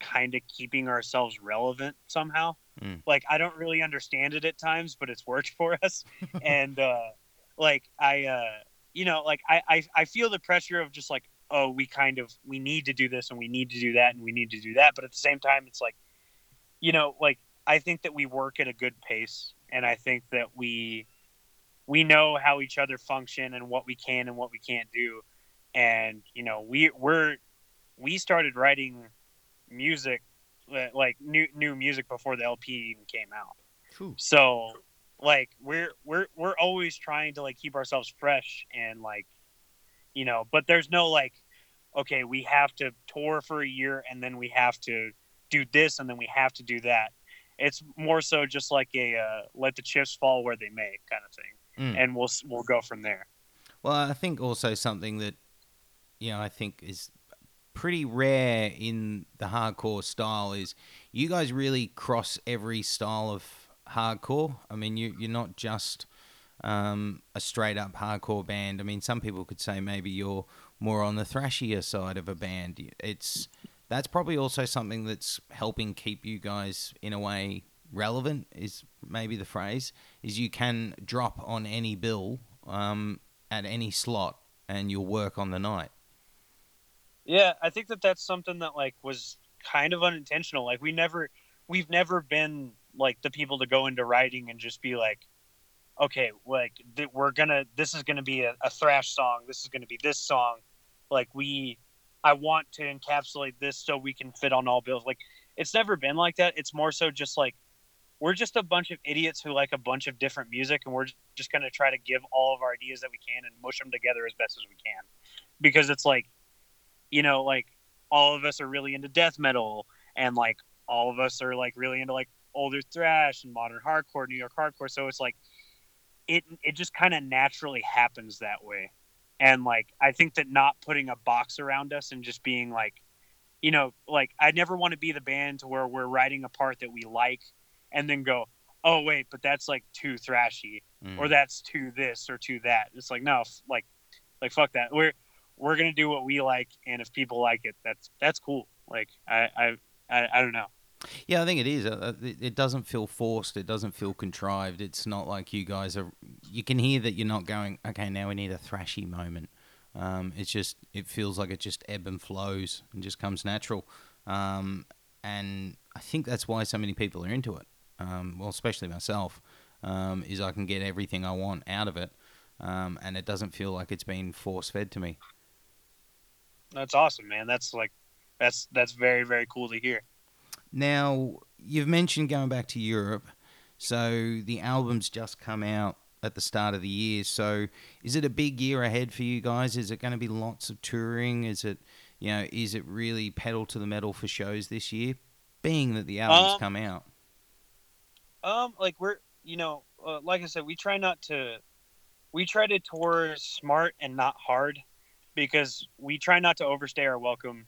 Speaker 2: kind of keeping ourselves relevant somehow.
Speaker 1: Mm.
Speaker 2: Like I don't really understand it at times, but it's worked for us. and uh like I uh you know, like I, I I feel the pressure of just like, oh, we kind of we need to do this and we need to do that and we need to do that. But at the same time it's like, you know, like I think that we work at a good pace, and I think that we we know how each other function and what we can and what we can't do. And you know, we we're we started writing music like new new music before the LP even came out.
Speaker 1: Cool.
Speaker 2: So like we're we're we're always trying to like keep ourselves fresh and like you know, but there's no like okay, we have to tour for a year and then we have to do this and then we have to do that it's more so just like a uh, let the chips fall where they may kind of thing,
Speaker 1: Mm.
Speaker 2: and we'll we'll go from there.
Speaker 1: Well, I think also something that you know I think is pretty rare in the hardcore style is you guys really cross every style of hardcore. I mean, you you're not just um, a straight up hardcore band. I mean, some people could say maybe you're more on the thrashier side of a band. It's that's probably also something that's helping keep you guys in a way relevant. Is maybe the phrase is you can drop on any bill um, at any slot and you'll work on the night.
Speaker 2: Yeah, I think that that's something that like was kind of unintentional. Like we never, we've never been like the people to go into writing and just be like, okay, like th- we're gonna, this is gonna be a, a thrash song. This is gonna be this song. Like we, I want to encapsulate this so we can fit on all bills. Like it's never been like that. It's more so just like we're just a bunch of idiots who like a bunch of different music, and we're just gonna try to give all of our ideas that we can and mush them together as best as we can, because it's like, you know, like all of us are really into death metal, and like all of us are like really into like older thrash and modern hardcore, New York hardcore. So it's like it it just kind of naturally happens that way and like i think that not putting a box around us and just being like you know like i never want to be the band to where we're writing a part that we like and then go oh wait but that's like too thrashy
Speaker 1: Mm.
Speaker 2: or that's too this or too that it's like no f- like like fuck that we're we're gonna do what we like and if people like it that's that's cool like i i i, I don't know
Speaker 1: Yeah, I think it is. Uh, It it doesn't feel forced. It doesn't feel contrived. It's not like you guys are. You can hear that you're not going. Okay, now we need a thrashy moment. Um, it's just. It feels like it just ebb and flows and just comes natural. Um, and I think that's why so many people are into it. Um, well, especially myself. Um, is I can get everything I want out of it, um, and it doesn't feel like it's been force fed to me.
Speaker 2: That's awesome man that's like that's that's very very cool to hear
Speaker 1: Now, you've mentioned going back to Europe. So the album's just come out at the start of the year. So is it a big year ahead for you guys? Is it going to be lots of touring? Is it, you know, is it really pedal to the metal for shows this year? Being that the album's
Speaker 2: Um,
Speaker 1: come out.
Speaker 2: Um, like we're you know, uh, like I said, we try not to, we try to tour smart and not hard, because we try not to overstay our welcome,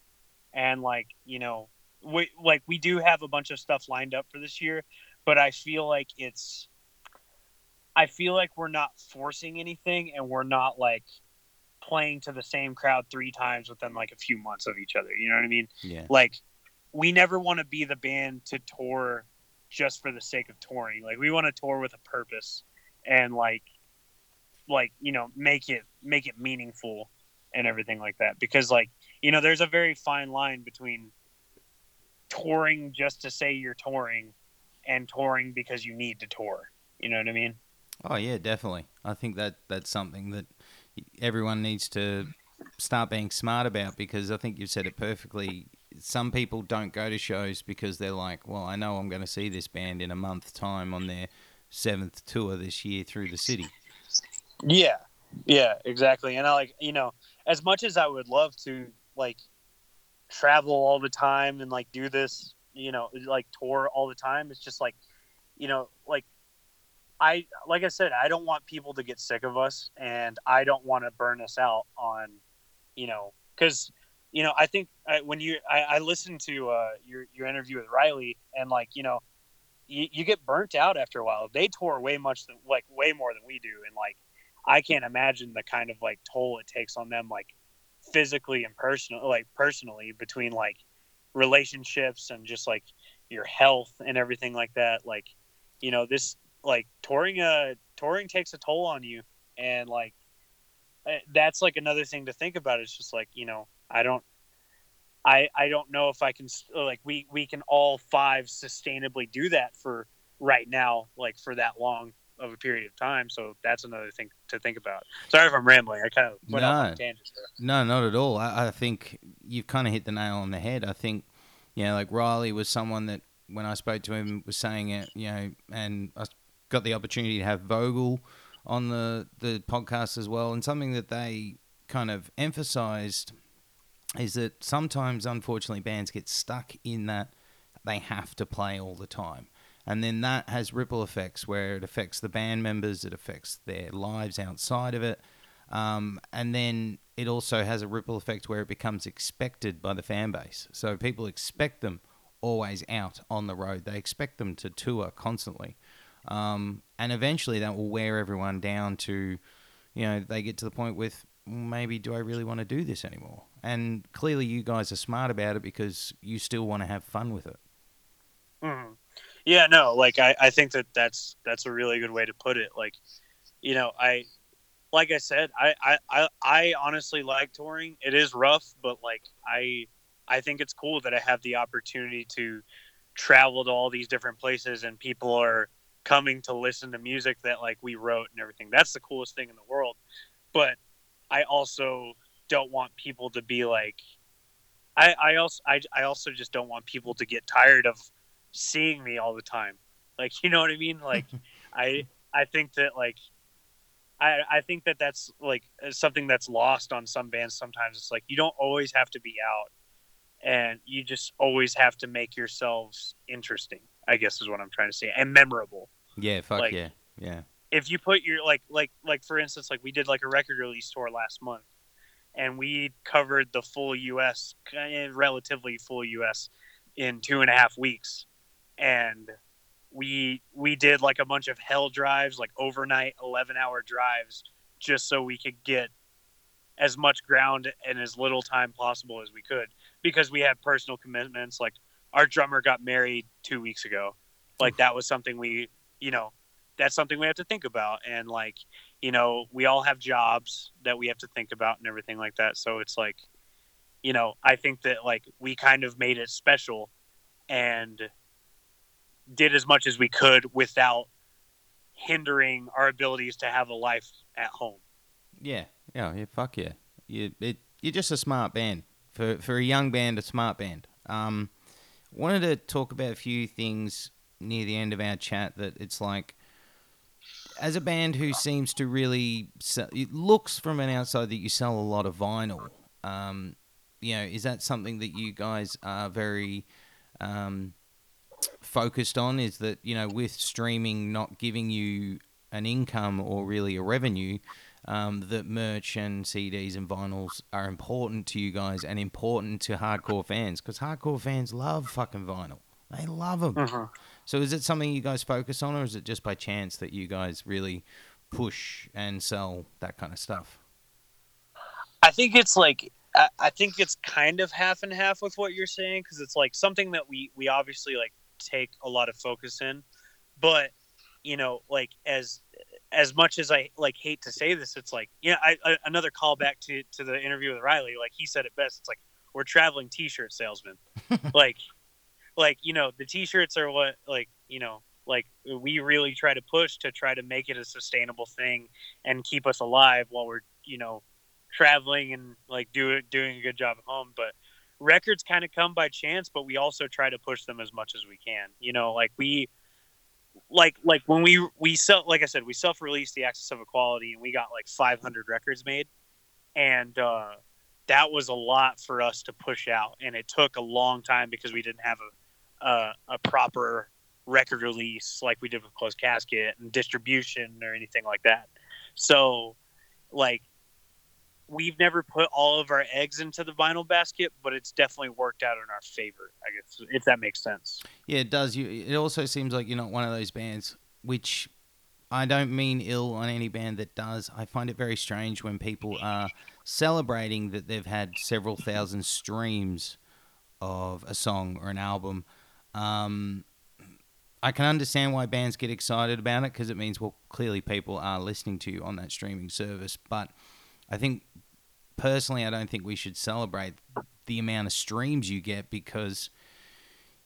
Speaker 2: and like you know, we like we do have a bunch of stuff lined up for this year, but I feel like it's, I feel like we're not forcing anything, and we're not like playing to the same crowd three times within like a few months of each other. You know what I mean?
Speaker 1: Yeah.
Speaker 2: like we never want to be the band to tour just for the sake of touring like we want to tour with a purpose and like like you know make it make it meaningful and everything like that because like you know there's a very fine line between touring just to say you're touring and touring because you need to tour you know what i mean
Speaker 1: Oh yeah, definitely. I think that that's something that everyone needs to start being smart about because I think you've said it perfectly. Some people don't go to shows because they're like, "Well, I know I'm going to see this band in a month's time on their seventh tour this year through the city."
Speaker 2: Yeah, yeah, exactly. And I like, you know, as much as I would love to like travel all the time and like do this, you know, like tour all the time, it's just like, you know, like I like I said, I don't want people to get sick of us and I don't want to burn us out on, you know, cuz you know, I think I, when you I, I listened to uh, your your interview with Riley and like, you know, you, you get burnt out after a while. They tour way much than, like way more than we do, and like I can't imagine the kind of like toll it takes on them, like physically and personal, like personally between like relationships and just like your health and everything like that. Like, you know, this like touring uh touring takes a toll on you, and like eh, that's like another thing to think about. It's just like you know, I don't I I don't know if I can like we we can all five sustainably do that for right now, like for that long of a period of time. So that's another thing to think about. Sorry if I'm rambling. I kind of went
Speaker 1: No.
Speaker 2: off on a tangent there.
Speaker 1: No, not at all. I, I think you've kind of hit the nail on the head. I think, you know, like Riley was someone that when I spoke to him was saying it, you know, and I got the opportunity to have Vogel on the, the podcast as well. And something that they kind of emphasized is that sometimes, unfortunately, bands get stuck in that they have to play all the time. And then that has ripple effects where it affects the band members, it affects their lives outside of it. Um, and then it also has a ripple effect where it becomes expected by the fan base. So people expect them always out on the road. They expect them to tour constantly. Um, and eventually that will wear everyone down to, you know, they get to the point with maybe do I really want to do this anymore? And clearly you guys are smart about it because you still want to have fun with it.
Speaker 2: Mhm. Yeah, no, like I, I think that that's that's a really good way to put it. Like, you know, I like I said, I, I, I, I honestly like touring. It is rough, but like I I think it's cool that I have the opportunity to travel to all these different places and people are coming to listen to music that like we wrote and everything. That's the coolest thing in the world. But I also don't want people to be like I, I also I, I also just don't want people to get tired of seeing me all the time. Like, you know what I mean? Like, I I think that like I I think that that's like uh, something that's lost on some bands. Sometimes it's like you don't always have to be out, and you just always have to make yourselves interesting. I guess is what I'm trying to say, and memorable.
Speaker 1: Yeah, fuck
Speaker 2: Like-
Speaker 1: yeah. Yeah.
Speaker 2: If you put your like like like for instance, like we did like a record release tour last month, and we covered the full U.S. kind of relatively full U.S. in two and a half weeks, and we we did like a bunch of hell drives, like overnight eleven hour drives, just so we could get as much ground in as little time possible as we could because we had personal commitments. Like our drummer got married two weeks ago, like that was something we you know that's something we have to think about. And like you know we all have jobs that we have to think about and everything like that. So it's like you know i think that like we kind of made it special and did as much as we could without hindering our abilities to have a life at home
Speaker 1: Yeah, yeah, yeah. Fuck yeah. You, it, you're just a smart band for for a young band, a smart band. Um, wanted to talk about a few things near the end of our chat that it's like, as a band who seems to really, sell, it looks from an outside that you sell a lot of vinyl. Um, you know, is that something that you guys are very um, focused on? Is that you know, with streaming not giving you an income or really a revenue, um, that merch and CDs and vinyls are important to you guys and important to hardcore fans because hardcore fans love fucking vinyl. They love them. So is it something you guys focus on, or is it just by chance that you guys really push and sell that kind of stuff?
Speaker 2: I think it's like I, I think it's kind of half and half with what you're saying because it's like something that we we obviously like take a lot of focus in, but you know, like as as much as I like hate to say this, it's like yeah, I, I another callback to to the interview with Riley. Like he said it best. It's like we're traveling T-shirt salesmen. like, like you know, the T-shirts are what like you know like we really try to push to try to make it a sustainable thing and keep us alive while we're you know traveling and like do doing a good job at home but records kind of come by chance but we also try to push them as much as we can you know like we like like when we we sell like i said we self-released the Axis of Equality and we got like 500 records made. And uh that was a lot for us to push out. And it took a long time because we didn't have a a, a proper record release like we did with closed casket and distribution or anything like that. So like we've never put all of our eggs into the vinyl basket but it's definitely worked out in our favor i guess if that makes sense
Speaker 1: Yeah, it does. You. It also seems like you're not one of those bands, which I don't mean ill on any band that does. I find it very strange when people are celebrating that they've had several thousand streams of a song or an album. Um, I can understand why bands get excited about it because it means, well, clearly people are listening to you on that streaming service. But I think personally, I don't think we should celebrate the amount of streams you get because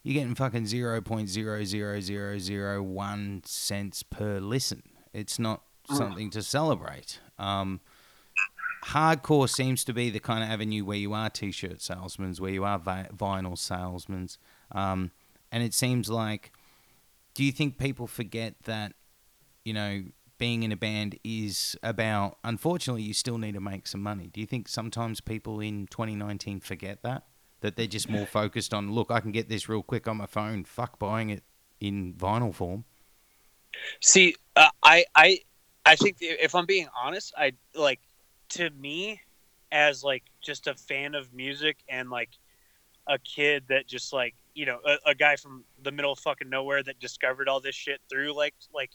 Speaker 1: you're getting fucking 0.00001 cents per listen. It's not something to celebrate. Um, hardcore seems to be the kind of avenue where you are t-shirt salesmen, where you are vi- vinyl salesmen, um, and it seems like. Do you think people forget that, you know, being in a band is about? Unfortunately, you still need to make some money. Do you think sometimes people in 2019 forget that? That they're just more focused on, look, I can get this real quick on my phone. Fuck buying it in vinyl form.
Speaker 2: See, uh, I I I think if I'm being honest, I like to me as like just a fan of music and like a kid that just like you know a, a guy from the middle of fucking nowhere that discovered all this shit through like like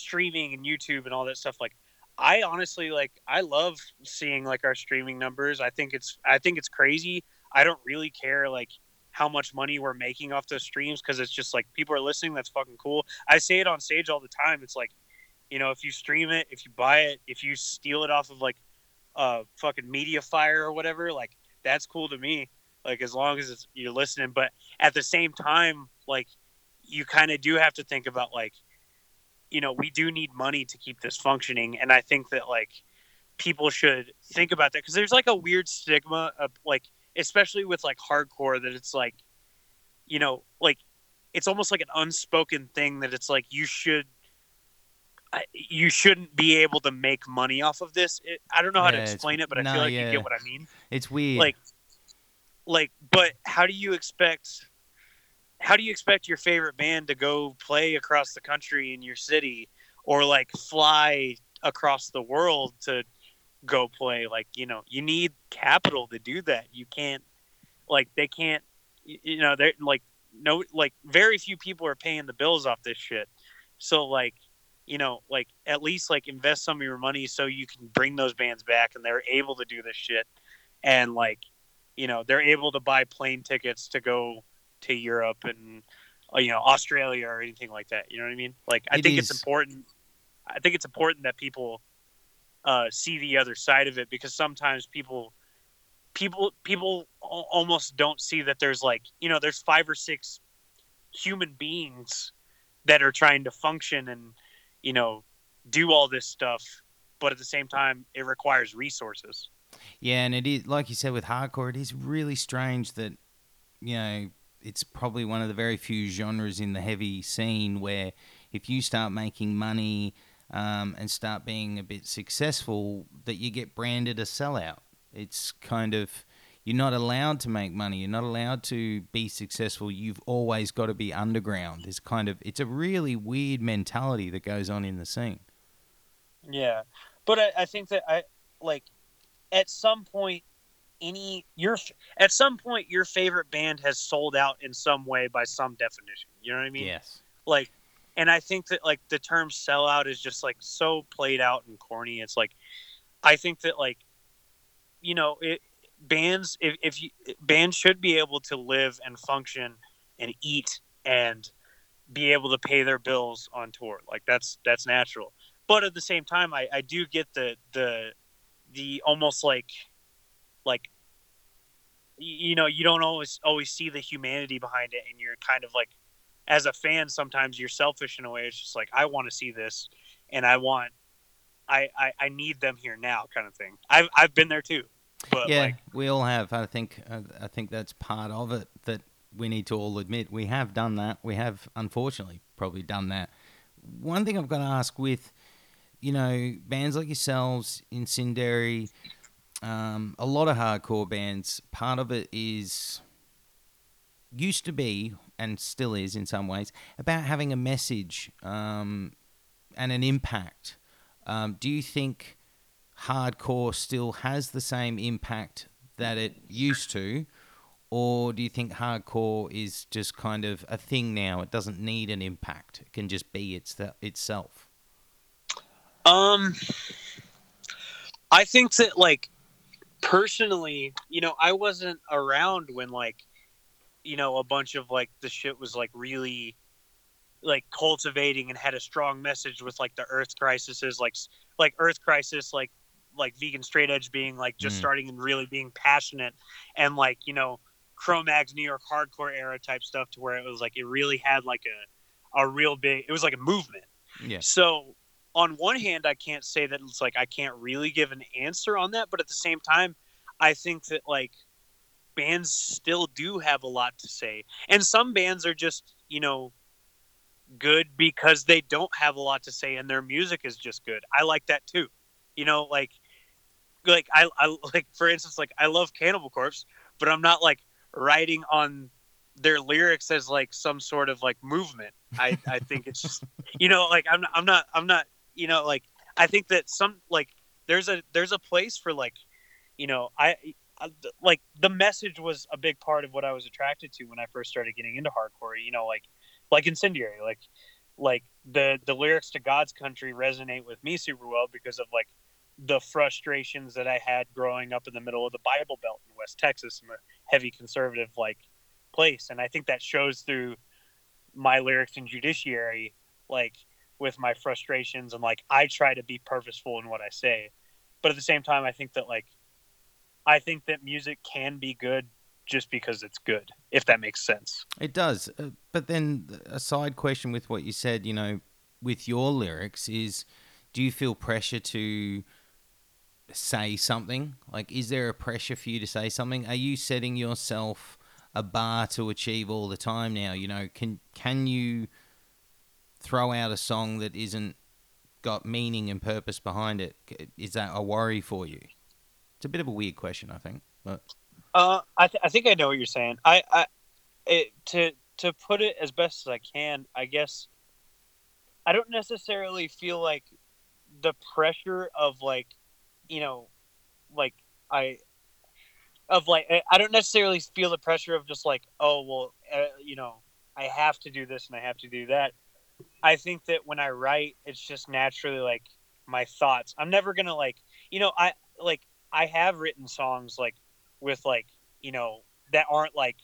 Speaker 2: streaming and YouTube and all that stuff like I honestly like I love seeing like our streaming numbers. I think it's I think it's crazy. I don't really care like how much money we're making off those streams because it's just like people are listening. That's fucking cool. I say it on stage all the time. It's like, you know, if you stream it, if you buy it, if you steal it off of like uh fucking Mediafire or whatever, like that's cool to me. Like as long as it's, you're listening, but at the same time, like you kind of do have to think about like, you know, we do need money to keep this functioning, and I think that like people should think about that because there's like a weird stigma of like especially with like hardcore that it's like you know like it's almost like an unspoken thing that it's like you should you shouldn't be able to make money off of this it, i don't know how
Speaker 1: Yeah,
Speaker 2: to explain it but i
Speaker 1: no,
Speaker 2: feel like
Speaker 1: yeah.
Speaker 2: you get what i mean
Speaker 1: It's weird.
Speaker 2: like like but how do you expect how do you expect your favorite band to go play across the country in your city or like fly across the world to go play? Like you know you need capital to do that. You can't like they can't you know they're like no like very few people are paying the bills off this shit. So like you know like at least like invest some of your money so you can bring those bands back and they're able to do this shit. And like you know they're able to buy plane tickets to go to Europe and uh, you know Australia or anything like that. You know what I mean? Like I
Speaker 1: It
Speaker 2: think it's important. I think it's important that people uh, see the other side of it because sometimes people people people almost don't see that there's like you know there's five or six human beings that are trying to function and you know do all this stuff but at the same time it requires resources
Speaker 1: Yeah, and it is like you said with hardcore, it is really strange that you know it's probably one of the very few genres in the heavy scene where if you start making money um, and start being a bit successful, that you get branded a sellout. It's kind of you're not allowed to make money. You're not allowed to be successful. You've always got to be underground. It's kind of it's a really weird mentality that goes on in the scene.
Speaker 2: Yeah, but I, I think that I like at some point any your at some point your favorite band has sold out in some way by some definition. You know what I mean?
Speaker 1: yes.
Speaker 2: Like, and I think that like the term sellout is just like so played out and corny. It's like I think that like you know it bands if, if you bands should be able to live and function and eat and be able to pay their bills on tour like that's that's natural but at the same time i i do get the the the almost like like you know you don't always always see the humanity behind it and you're kind of like as a fan sometimes you're selfish in a way it's just like i want to see this and i want I, I i need them here now kind of thing i've i've been there too but
Speaker 1: yeah,
Speaker 2: like
Speaker 1: we all have. I think. Uh, I think that's part of it that we need to all admit we have done that. We have, unfortunately, probably done that. One thing I've got to ask with, you know, bands like yourselves, Incendiary, um, a lot of hardcore bands. Part of it is used to be and still is in some ways about having a message um, and an impact. Um, do you think? hardcore still has the same impact that it used to, or do you think hardcore is just kind of a thing now? It doesn't need an impact; it can just be its itself.
Speaker 2: Um, I think that like personally, you know, I wasn't around when like, you know, a bunch of like the shit was like really like cultivating and had a strong message with like the earth crises like like earth crisis like like vegan straight edge being like just mm. starting and really being passionate and like you know Cro-Mags New York hardcore era type stuff to where it was like it really had like a a real big it was like a movement.
Speaker 1: Yeah.
Speaker 2: So on one hand I can't say that it's like I can't really give an answer on that, but at the same time I think that like bands still do have a lot to say. And some bands are just, you know, good because they don't have a lot to say and their music is just good. I like that too. You know, like like I, I like for instance like I love Cannibal Corpse, but I'm not like writing on their lyrics as like some sort of like movement. I I think it's just you know like I'm not, I'm not I'm not you know like I think that some like there's a there's a place for like you know I, I like the message was a big part of what I was attracted to when I first started getting into hardcore. You know like like incendiary like like the the lyrics to God's country resonate with me super well because of like the frustrations that I had growing up in the middle of the Bible Belt in West Texas in a heavy conservative like place, and I think that shows through my lyrics in Judiciary, like with my frustrations and like I try to be purposeful in what I say, but at the same time, I think that like I think that music can be good just because it's good, if that makes sense.
Speaker 1: It does, uh, but then a side question with what you said, you know, with your lyrics is, do you feel pressure to say something? Like, is there a pressure for you to say something? Are you setting yourself a bar to achieve all the time now? You know, can can you throw out a song that isn't got meaning and purpose behind it? Is that a worry for you? It's a bit of a weird question, I think. But
Speaker 2: uh, I th- I think I know what you're saying. I I it, to to put it as best as I can, I guess. I don't necessarily feel like the pressure of like you know, like I of like I don't necessarily feel the pressure of just like oh well uh, you know I have to do this and I have to do that. I think that when I write, it's just naturally like my thoughts. I'm never gonna like you know I like I have written songs like with like you know that aren't like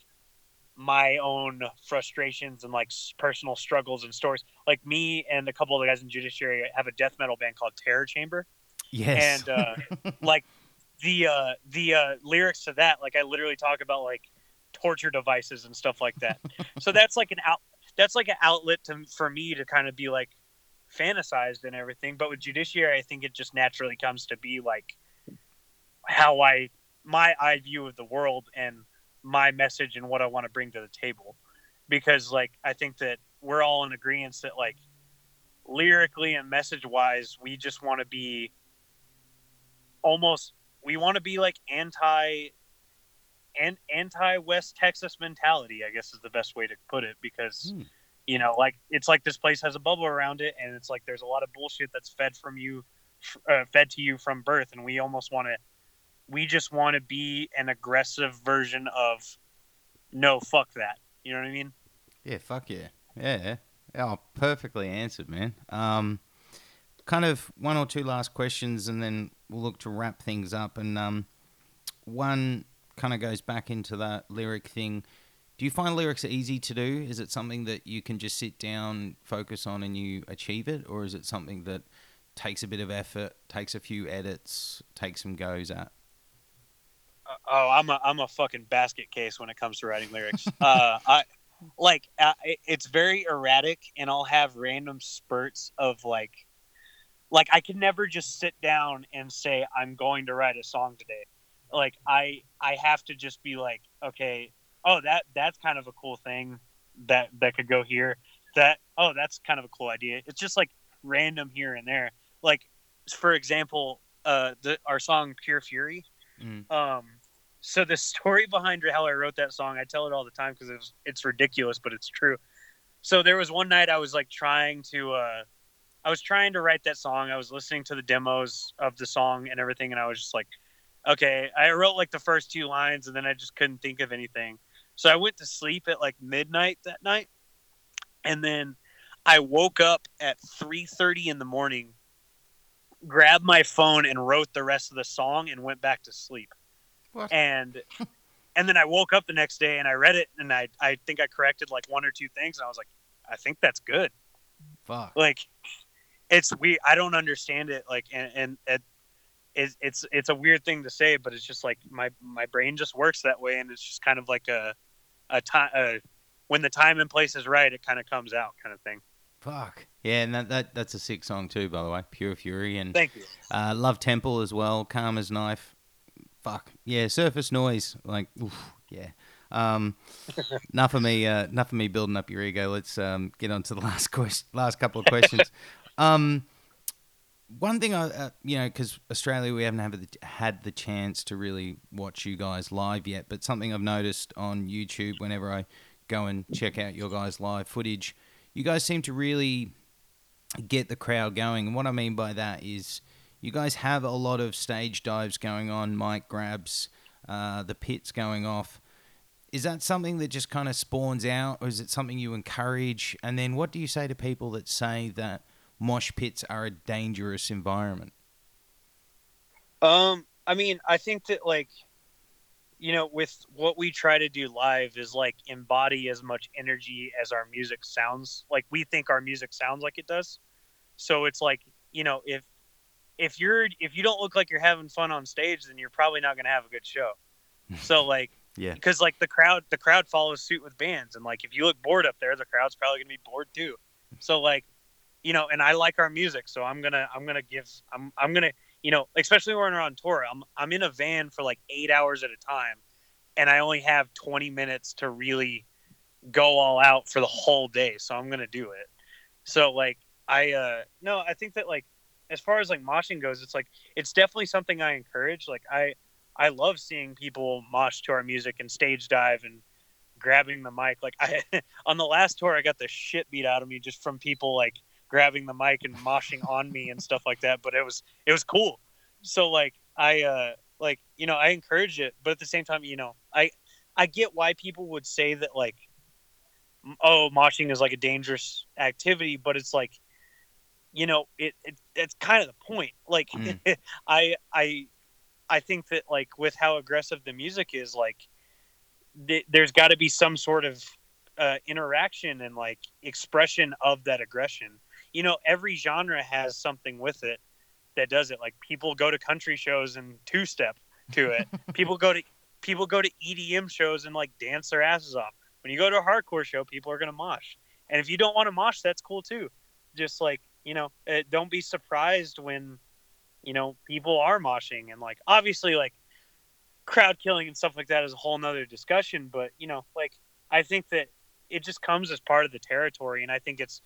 Speaker 2: my own frustrations and like personal struggles and stories. Like me and a couple of the guys in Judiciary have a death metal band called Terror Chamber,
Speaker 1: Yes.
Speaker 2: And uh, like the uh, the uh, lyrics to that, like I literally talk about like torture devices and stuff like that. so that's like an out that's like an outlet to for me to kind of be like fantasized and everything. But with judiciary, I think it just naturally comes to be like how I my eye view of the world and my message and what I want to bring to the table. Because like I think that we're all in agreement that like lyrically and message wise, we just want to be almost we want to be like anti and anti West Texas mentality, I guess is the best way to put it because hmm. you know, like it's like this place has a bubble around it and it's like there's a lot of bullshit that's fed from you uh, fed to you from birth and we almost want to we just want to be an aggressive version of no fuck that. You know what I mean?
Speaker 1: Yeah, fuck yeah. Yeah. Oh, perfectly answered, man. Um kind of one or two last questions, and then we'll look to wrap things up. And um, one kind of goes back into that lyric thing. Do you find lyrics easy to do? Is it something that you can just sit down, focus on, and you achieve it, or is it something that takes a bit of effort, takes a few edits, takes some goes at?
Speaker 2: Uh, oh, I'm a I'm a fucking basket case when it comes to writing lyrics. uh, I like uh, it's very erratic, and I'll have random spurts of like like I can never just sit down and say I'm going to write a song today. Like I I have to just be like, okay, oh that that's kind of a cool thing that that could go here. That oh that's kind of a cool idea. It's just like random here and there. Like for example, uh the our song Pure Fury. Mm. Um so the story behind how I wrote that song, I tell it all the time because it's it's ridiculous, but it's true. So there was one night I was like trying to uh I was trying to write that song. I was listening to the demos of the song and everything, and I was just like, okay, I wrote like the first two lines and then I just couldn't think of anything. So I went to sleep at like midnight that night. And then I woke up at 3:30 in the morning, grabbed my phone and wrote the rest of the song and went back to sleep.
Speaker 1: What?
Speaker 2: And and then I woke up the next day and I read it and I I think I corrected like one or two things and I was like, I think that's good.
Speaker 1: Fuck.
Speaker 2: Like it's we I don't understand it like and and it, it's it's it's a weird thing to say, but it's just like my my brain just works that way, and it's just kind of like a a time uh, when the time and place is right, it kind of comes out, kind of thing.
Speaker 1: Fuck. Yeah, and that, that that's a sick song too, by the way. Pure Fury and
Speaker 2: Thank you.
Speaker 1: uh, Love Temple as well. Calm as Knife. Fuck. Yeah, Surface Noise. Like, oof, yeah. Um, enough of me. Uh, enough of me building up your ego. Let's um, get on to the last question. Last couple of questions. um, one thing I, uh, you know, because Australia, we haven't had the, had the chance to really watch you guys live yet. But something I've noticed on YouTube, whenever I go and check out your guys' live footage, you guys seem to really get the crowd going. And what I mean by that is, you guys have a lot of stage dives going on, mic grabs, uh, the pits going off. Is that something that just kind of spawns out, or is it something you encourage? And then, what do you say to people that say that mosh pits are a dangerous environment?
Speaker 2: Um, I mean, I think that like, you know, with what we try to do live is like embody as much energy as our music sounds like we think our music sounds like it does. So it's like, you know, if if you're if you don't look like you're having fun on stage, then you're probably not going to have a good show. So like,
Speaker 1: Yeah.
Speaker 2: because like the crowd the crowd follows suit with bands, and like if you look bored up there, the crowd's probably going to be bored too. So like, you know, and I like our music, so I'm gonna I'm gonna give I'm I'm gonna you know, especially when we're on tour, I'm I'm in a van for like eight hours at a time, and I only have 20 minutes to really go all out for the whole day. So I'm gonna do it. So like I uh no, I think that like as far as like moshing goes, it's like it's definitely something I encourage. Like I I love seeing people mosh to our music and stage dive and grabbing the mic. Like I on the last tour, I got the shit beat out of me just from people like grabbing the mic and moshing on me and stuff like that. But it was it was cool. So like I uh like you know I encourage it, but at the same time you know I I get why people would say that like oh moshing is like a dangerous activity, but it's like you know it, it it's kind of the point. Like
Speaker 1: Mm.
Speaker 2: I I I think that like with how aggressive the music is, like th- there's got to be some sort of uh, interaction and like expression of that aggression. You know, every genre has something with it that does it. Like people go to country shows and two step to it. people go to people go to EDM shows and like dance their asses off. When you go to a hardcore show, people are gonna mosh. And if you don't want to mosh, that's cool too. Just like you know, uh, don't be surprised when you know people are moshing and like obviously like crowd killing and stuff like that is a whole nother discussion. But you know, like I think that it just comes as part of the territory, and I think it's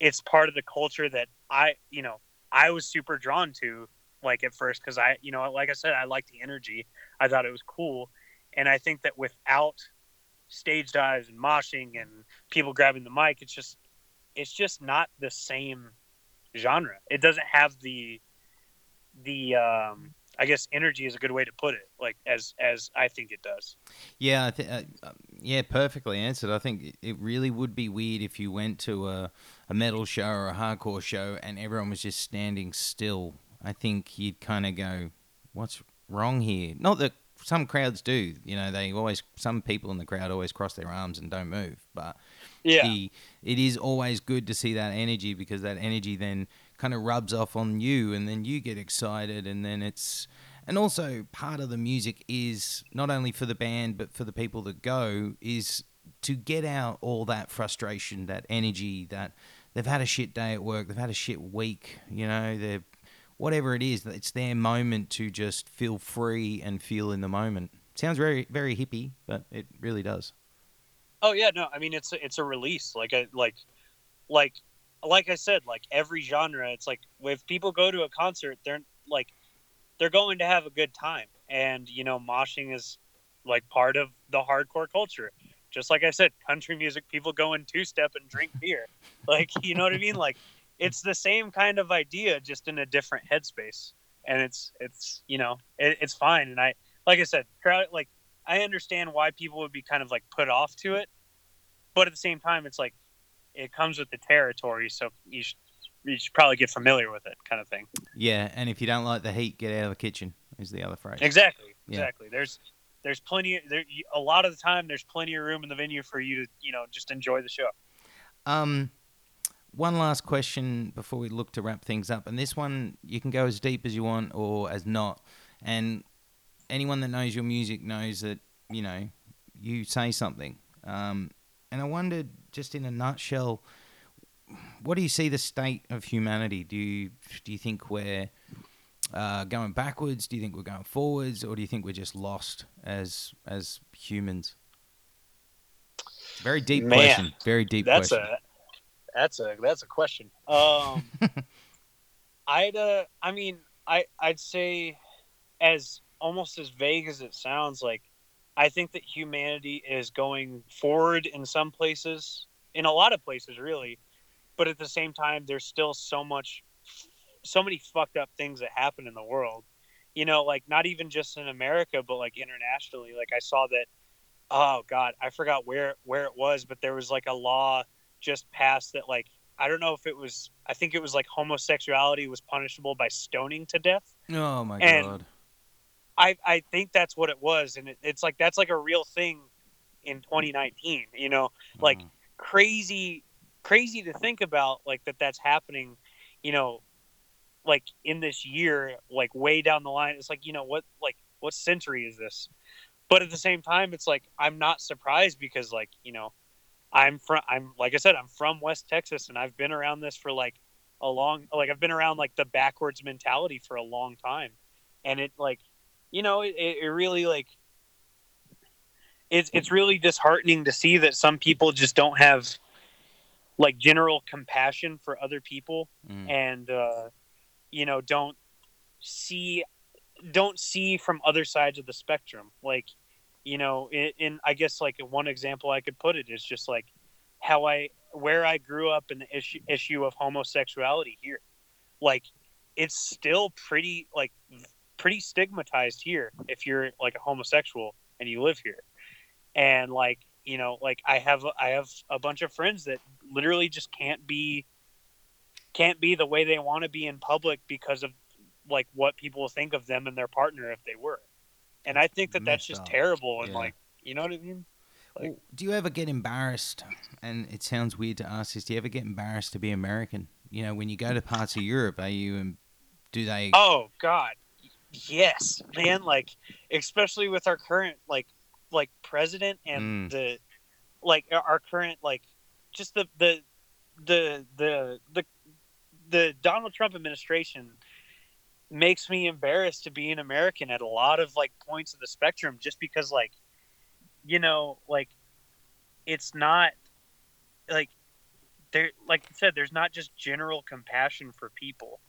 Speaker 2: it's part of the culture that I you know I was super drawn to like at first because I you know like I said I liked the energy. I thought it was cool, and I think that without stage dives and moshing and people grabbing the mic, it's just it's just not the same genre. It doesn't have the the um I guess energy is a good way to put it, like as as I think it does.
Speaker 1: Yeah, I th- uh, uh, yeah, perfectly answered. I think it- it really would be weird if you went to a, a metal show or a hardcore show and everyone was just standing still. I think you'd kind of go, "What's wrong here?" Not that some crowds do. You know, they always some people in the crowd always cross their arms and don't move, but
Speaker 2: Yeah,
Speaker 1: the, it is always good to see that energy because that energy then kind of rubs off on you and then you get excited and then it's and also part of the music is not only for the band but for the people that go is to get out all that frustration that energy that they've had a shit day at work they've had a shit week you know they've whatever it is it's their moment to just feel free and feel in the moment sounds very very hippie but it really does
Speaker 2: Oh yeah, no, I mean it's it's a release. Like a like like like I said, like every genre, it's like if people go to a concert, they're like they're going to have a good time, and you know, moshing is like part of the hardcore culture. Just like I said, country music, people go in two step and drink beer. Like you know what I mean? Like it's the same kind of idea, just in a different headspace. and it's it's you know it, it's fine. And I like I said, crowd like I understand why people would be kind of like put off to it, but at the same time, it's like it comes with the territory, so you should you should probably get familiar with it, kind of thing.
Speaker 1: Yeah, and if you don't like the heat, get out of the kitchen. Is the other phrase.
Speaker 2: Exactly.
Speaker 1: Yeah.
Speaker 2: Exactly. There's there's plenty there a lot of the time there's plenty of room in the venue for you to you know just enjoy the show.
Speaker 1: Um, one last question before we look to wrap things up, and this one you can go as deep as you want or as not. And anyone that knows your music knows that you know you say something. Um, and I wondered, just in a nutshell, what do you see the state of humanity? Do you do you think we're uh, going backwards? Do you think we're going forwards, or do you think we're just lost as as humans? Very deep
Speaker 2: Man,
Speaker 1: question. Very deep
Speaker 2: that's
Speaker 1: question.
Speaker 2: a that's a that's a question. Um, I'd uh, I mean, I I'd say, as almost as vague as it sounds, like I think that humanity is going forward in some places, in a lot of places, really, but at the same time, there's still so much, so many fucked up things that happen in the world. You know, like not even just in America, but like internationally. Like I saw that. Oh God, I forgot where where it was, but there was like a law just passed that like I don't know if it was I think it was like homosexuality was punishable by stoning to death.
Speaker 1: oh my
Speaker 2: and-
Speaker 1: god.
Speaker 2: I I think that's what it was, and it, it's like that's like a real thing in 2019. You know, like
Speaker 1: Mm.
Speaker 2: crazy crazy to think about like that that's happening. You know, like in this year, like way down the line. It's like you know what like what century is this? But at the same time, it's like I'm not surprised because like you know I'm from I'm like I said I'm from West Texas and I've been around this for like a long like I've been around like the backwards mentality for a long time, and it like you know it, it really like it's it's really disheartening to see that some people just don't have like general compassion for other people
Speaker 1: Mm.
Speaker 2: and uh, you know don't see don't see from other sides of the spectrum like you know in, in i guess like one example i could put it is just like how i where i grew up in the issue issue of homosexuality here like it's still pretty like pretty stigmatized here if you're like a homosexual and you live here and like you know like i have i have a bunch of friends that literally just can't be can't be the way they want to be in public because of like what people think of them and their partner if they were and i think that that's just terrible and
Speaker 1: Yeah.
Speaker 2: like you know what i mean like-
Speaker 1: Well, do you ever get embarrassed? And it sounds weird to ask this. Do you ever get embarrassed to be American? You know, when you go to parts of Europe, are you? Do they?
Speaker 2: oh god yes man like especially with our current like like president and
Speaker 1: Mm.
Speaker 2: the like our- current like just the the the the the the Donald Trump administration makes me embarrassed to be an American at a lot of like points of the spectrum just because like you know like it's not like there like I said there's not just general compassion for people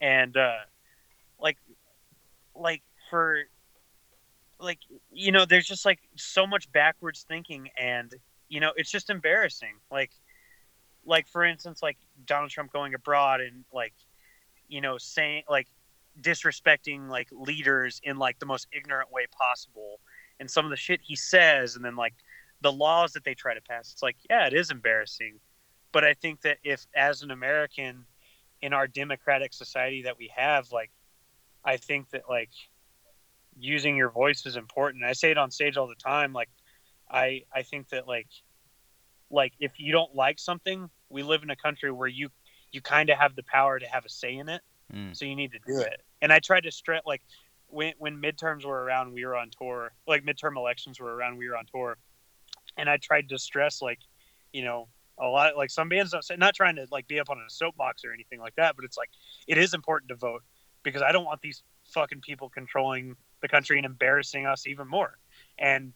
Speaker 2: and uh like like for like you know there's just like so much backwards thinking and you know it's just embarrassing. Like like for instance like donald trump going abroad and like you know saying like disrespecting like leaders in like the most ignorant way possible and some of the shit he says and then like the laws that they try to pass. It's like yeah it is embarrassing. But i think that if as an american in our democratic society that we have like i think that like using your voice is important. I say it on stage all the time like i i think that like like if you don't like something we live in a country where you you kind of have the power to have a say in it.
Speaker 1: Mm.
Speaker 2: so you need to do it. And i tried to stress like when when midterms were around we were on tour like midterm elections were around we were on tour. And i tried to stress like you know a lot like some bands don't say not trying to like be up on a soapbox or anything like that but it's like it is important to vote because i don't want these fucking people controlling the country and embarrassing us even more and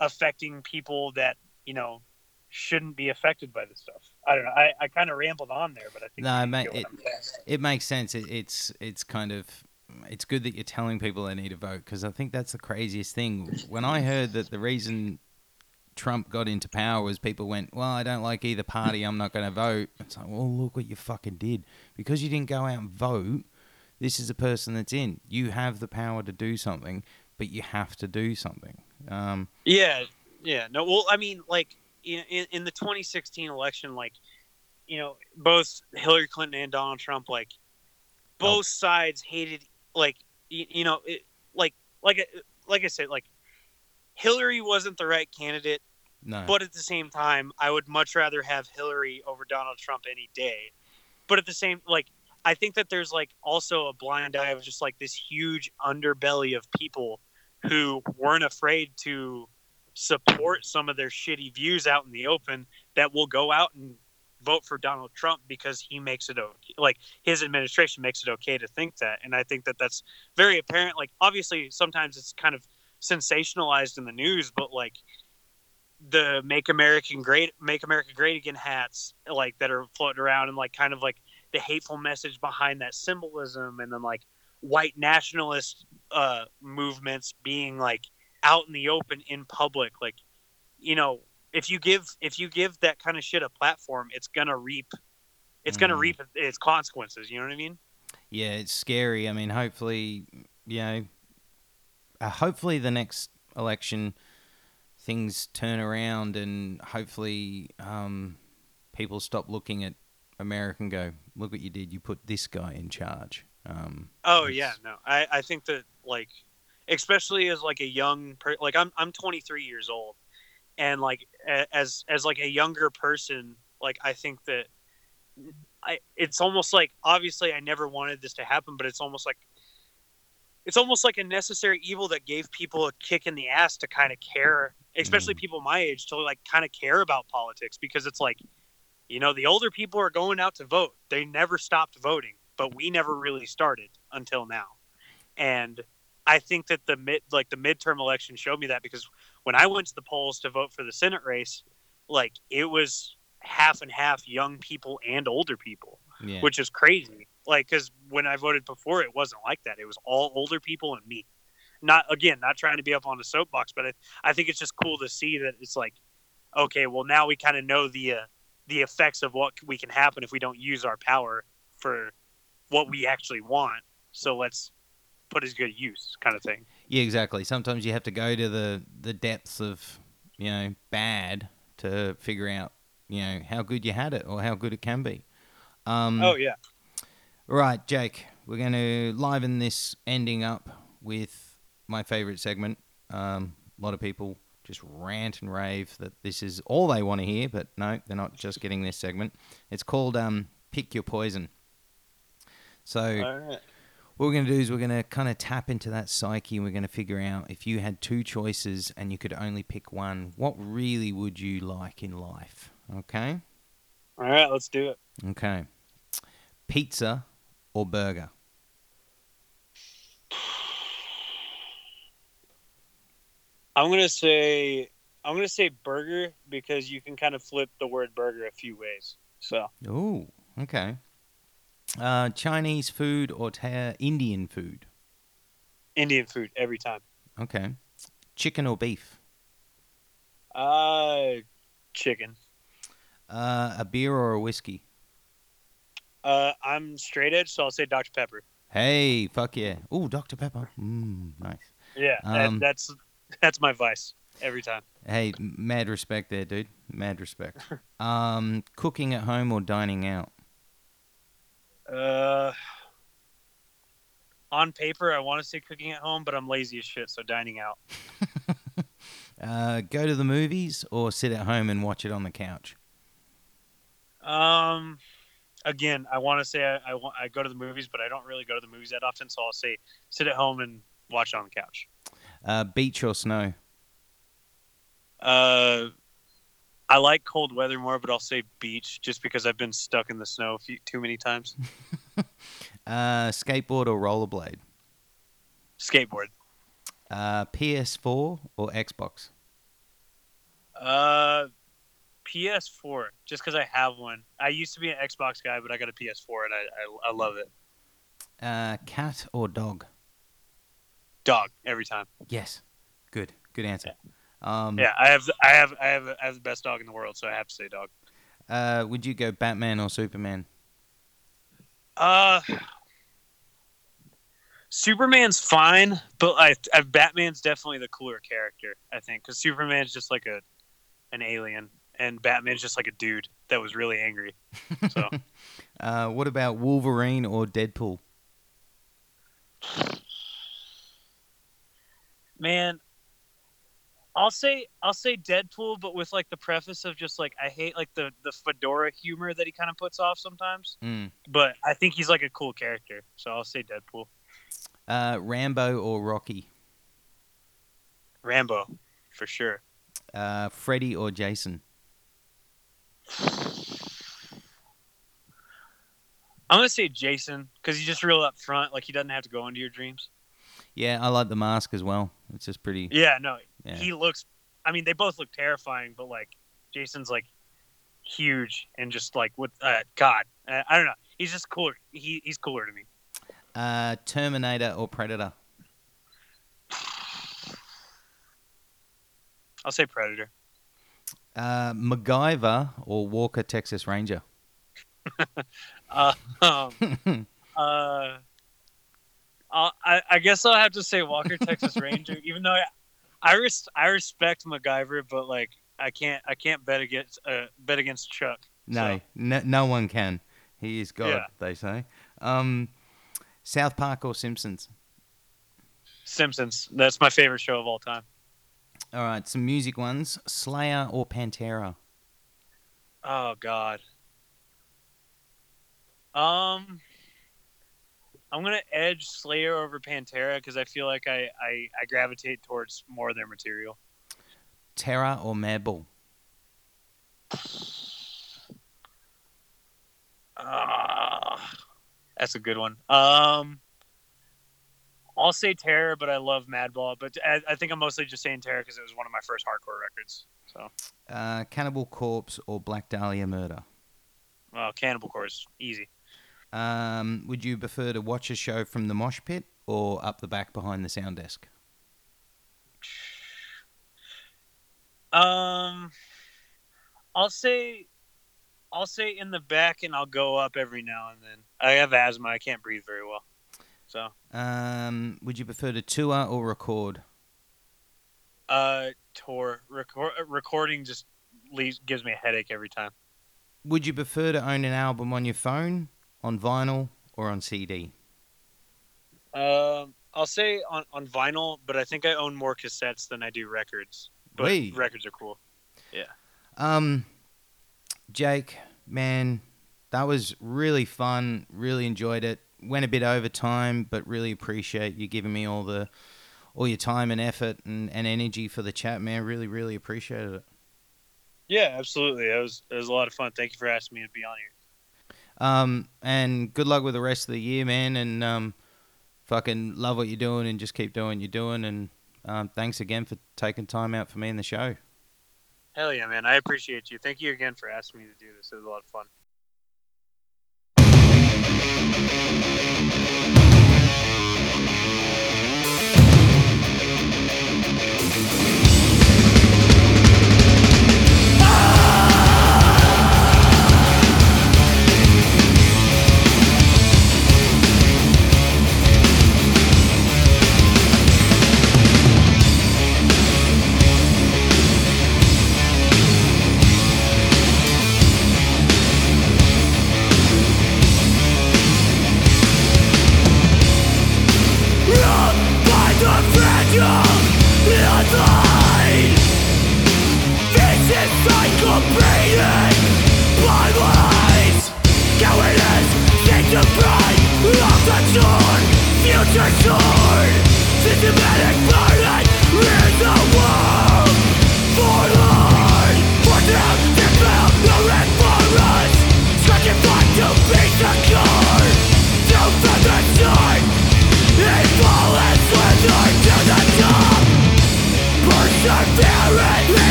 Speaker 2: affecting people that you know shouldn't be affected by this stuff i don't know i, I kind of rambled on there but i think
Speaker 1: No, mate, it- It makes sense. It, it's it's kind of it's good that you're telling people they need to vote because I think that's the craziest thing. When I heard that the reason Trump got into power was people went, "Well, I don't like either party. I'm not going to vote." It's like, well, look what you fucking did because you didn't go out and vote. This is a person that's in. You have the power to do something, but you have to do something. Um,
Speaker 2: Yeah, yeah. No, well, I mean, like in, in the 2016 election, like you know, both Hillary Clinton and Donald Trump, like both sides hated, like you, you know, it, like like like I said, like Hillary wasn't the right candidate,
Speaker 1: no.
Speaker 2: but at the same time, I would much rather have Hillary over Donald Trump any day. But at the same, like I think that there's like also a blind eye of just like this huge underbelly of people who weren't afraid to support some of their shitty views out in the open that will go out and vote for Donald Trump because he makes it okay like his administration makes it okay to think that. And I think that that's very apparent. Like obviously sometimes it's kind of sensationalized in the news but like the make American great make America great again hats like that are floating around and like kind of like the hateful message behind that symbolism and then like white nationalist uh movements being like out in the open in public like you know if you give if you give that kind of shit a platform it's gonna reap it's gonna
Speaker 1: Mhm.
Speaker 2: reap its consequences you know what i mean
Speaker 1: Yeah, it's scary. I mean, hopefully, you know, uh, hopefully the next election things turn around and hopefully um, people stop looking at America and go, look what you did. You put this guy in charge. Um,
Speaker 2: oh yeah no i i think that like especially as like a young per- like i'm i'm 23 years old and like a- as as like a younger person like i think that i it's almost like obviously i never wanted this to happen but it's almost like it's almost like a necessary evil that gave people a kick in the ass to kind of care especially
Speaker 1: Mm.
Speaker 2: people my age to like kind of care about politics because it's like you know the older people are going out to vote. They never stopped voting but we never really started until now. And i think that the mid like the midterm election showed me that because when i went to the polls to vote for the senate race like it was half and half young people and older people
Speaker 1: yeah.
Speaker 2: which is crazy. Like because when i voted before it wasn't like that. It was all older people and me. Not again not trying to be up on a soapbox but i, I think it's just cool to see that it's like okay well now we kind of know the uh, the effects of what we can happen if we don't use our power for what we actually want so let's put as good use kind of thing
Speaker 1: Yeah, exactly. Sometimes you have to go to the the depths of you know bad to figure out you know how good you had it or how good it can be. Um,
Speaker 2: oh yeah
Speaker 1: right, Jake. We're going to liven this ending up with my favorite segment. Um, a lot of people just rant and rave that this is all they want to hear, but no, they're not just getting this segment. It's called um, "Pick Your Poison." So.
Speaker 2: right
Speaker 1: What we're going to do is we're going to kind of tap into that psyche and we're going to figure out if you had two choices and you could only pick one, what really would you like in life? Okay?
Speaker 2: all right let's do it
Speaker 1: Okay. Pizza or burger?
Speaker 2: I'm gonna say i'm gonna say burger because you can kind of flip the word burger a few ways so
Speaker 1: Oh, okay. Uh, Chinese food or ta- Indian food?
Speaker 2: indian food every time
Speaker 1: Okay. Chicken or beef?
Speaker 2: uh chicken
Speaker 1: Uh, a beer or a whiskey?
Speaker 2: uh i'm straight edge so i'll say dr pepper
Speaker 1: Hey, fuck yeah. Oh, Dr. Pepper. Mm, nice.
Speaker 2: yeah that-
Speaker 1: Um,
Speaker 2: that's that's my vice every time
Speaker 1: Hey, mad respect there, dude. Mad respect. Um, cooking at home or dining out?
Speaker 2: Uh, on paper, I want to say cooking at home, but I'm lazy as shit, so dining out.
Speaker 1: Uh, go to the movies or sit at home and watch it on the couch?
Speaker 2: Um, again, I want to say I, I want I go to the movies, but I don't really go to the movies that often, so I'll say sit at home and watch it on the couch.
Speaker 1: Uh, beach or snow?
Speaker 2: Uh, I like cold weather more, but I'll say beach just because I've been stuck in the snow a few, too many times.
Speaker 1: Uh, skateboard or rollerblade?
Speaker 2: Skateboard.
Speaker 1: Uh, PS4 or Xbox?
Speaker 2: Uh, PS4, just because I have one. I used to be an Xbox guy, but I got a PS4 and I I, I love it.
Speaker 1: Uh, cat or dog?
Speaker 2: Dog every time.
Speaker 1: Yes. Good. Good answer. Um,
Speaker 2: Yeah, I have I have I have I have the best dog in the world, so I have to say dog.
Speaker 1: Uh, would you go Batman or Superman?
Speaker 2: Uh Superman's fine, but I, I Batman's definitely the cooler character. I think because Superman's just like a an alien, and Batman's just like a dude that was really angry. So
Speaker 1: Uh, what about Wolverine or Deadpool?
Speaker 2: man, I'll say I'll say Deadpool, but with like the preface of just like I hate like the the fedora humor that he kind of puts off sometimes.
Speaker 1: Mm.
Speaker 2: But I think he's like a cool character, so I'll say Deadpool.
Speaker 1: Uh, Rambo or Rocky?
Speaker 2: Rambo, for sure.
Speaker 1: Uh, Freddy or Jason?
Speaker 2: I'm gonna say Jason because he's just real up front. Like he doesn't have to go into your dreams.
Speaker 1: Yeah, I like the mask as well. It's just pretty.
Speaker 2: Yeah, no,
Speaker 1: Yeah.
Speaker 2: he looks. I mean, they both look terrifying, but like Jason's like huge and just like with uh, God, uh, I don't know. He's just cooler. He he's cooler to me.
Speaker 1: Uh, Terminator or Predator?
Speaker 2: I'll say Predator.
Speaker 1: Uh, MacGyver or Walker Texas Ranger?
Speaker 2: Uh, um, uh, I'll, I I guess I'll have to say Walker Texas Ranger, even though I I, res- I respect MacGyver, but like I can't I can't bet against uh, bet against Chuck.
Speaker 1: No,
Speaker 2: So,
Speaker 1: no, no one can. He is God,
Speaker 2: Yeah.
Speaker 1: they say. Um, South Park or Simpsons?
Speaker 2: Simpsons. That's my favorite show of all time.
Speaker 1: All right, some music ones. Slayer or Pantera?
Speaker 2: Oh God. Um, I'm gonna edge Slayer over Pantera because I feel like I, I I gravitate towards more of their material.
Speaker 1: Terror or Madball?
Speaker 2: Ah, that's a good one. Um, I'll say Terror, but I love Madball. But I, I think I'm mostly just saying Terror because it was one of my first hardcore records. So,
Speaker 1: Uh, Cannibal Corpse or Black Dahlia Murder?
Speaker 2: well, Cannibal Corpse, easy.
Speaker 1: Um, would you prefer to watch a show from the mosh pit or up the back behind the sound desk?
Speaker 2: Um, I'll say, I'll say in the back, and I'll go up every now and then. I have asthma; I can't breathe very well. So,
Speaker 1: Um, would you prefer to tour or record?
Speaker 2: uh, tour record recording just leaves gives me a headache every time.
Speaker 1: Would you prefer to own an album on your phone, on vinyl, or on CD?
Speaker 2: Um, I'll say on, on vinyl, but I think I own more cassettes than I do records. But
Speaker 1: Wait.
Speaker 2: records are cool. Yeah.
Speaker 1: Um, Jake, man, that was really fun. Really enjoyed it. Went a bit over time, but really appreciate you giving me all the all your time and effort and, and energy for the chat, man. Really, really appreciated it.
Speaker 2: Yeah, absolutely. It was it was a lot of fun. Thank you for asking me to be on here.
Speaker 1: Um, and good luck with the rest of the year, man. And um, fucking love what you're doing, and just keep doing what you're doing. And um, thanks again for taking time out for me in the show.
Speaker 2: Hell yeah, man! I appreciate you. Thank you again for asking me to do this. It was a lot of fun.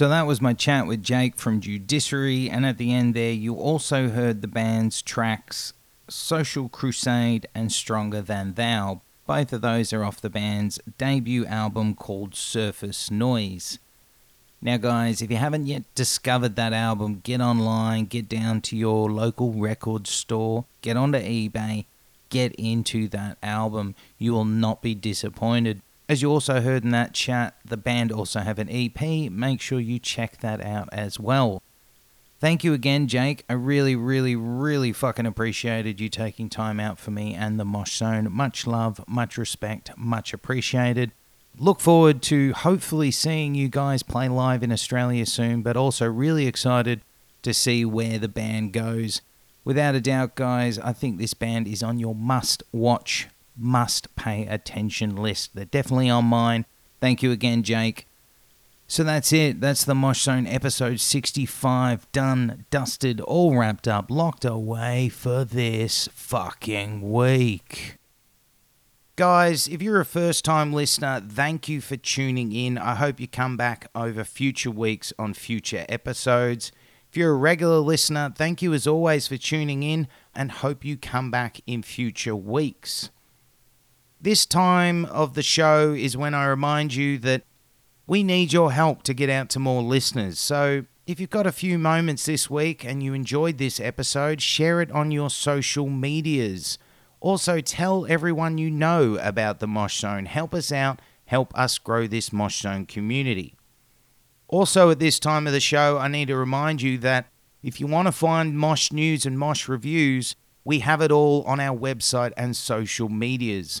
Speaker 1: So that was my chat with Jake from Judiciary, and at the end there, you also heard the band's tracks Social Crusade and Stronger Than Thou. Both of those are off the band's debut album called Surface Noise. Now, guys, if you haven't yet discovered that album, get online, get down to your local record store, get onto eBay, get into that album. You will not be disappointed. As you also heard in that chat, the band also have an EP. Make sure you check that out as well. Thank you again, Jake. I really, really, really fucking appreciated you taking time out for me and the Mosh Zone. Much love, much respect, much appreciated. Look forward to hopefully seeing you guys play live in Australia soon, but also really excited to see where the band goes. Without a doubt, guys, I think this band is on your must watch must pay attention list. They're definitely on mine. Thank you again, Jake. So that's it. That's the Mosh Zone episode 65. Done, dusted, all wrapped up, locked away for this fucking week. Guys, if you're a first time listener, thank you for tuning in. I hope you come back over future weeks on future episodes. If you're a regular listener, thank you as always for tuning in and hope you come back in future weeks. This time of the show is when I remind you that we need your help to get out to more listeners. So if you've got a few moments this week and you enjoyed this episode, share it on your social medias. Also, tell everyone you know about the Mosh Zone. Help us out, help us grow this Mosh Zone community. Also, at this time of the show, I need to remind you that if you want to find Mosh news and Mosh reviews, we have it all on our website and social medias.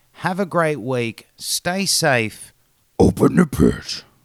Speaker 1: have a great week. Stay safe.
Speaker 3: Open the pit.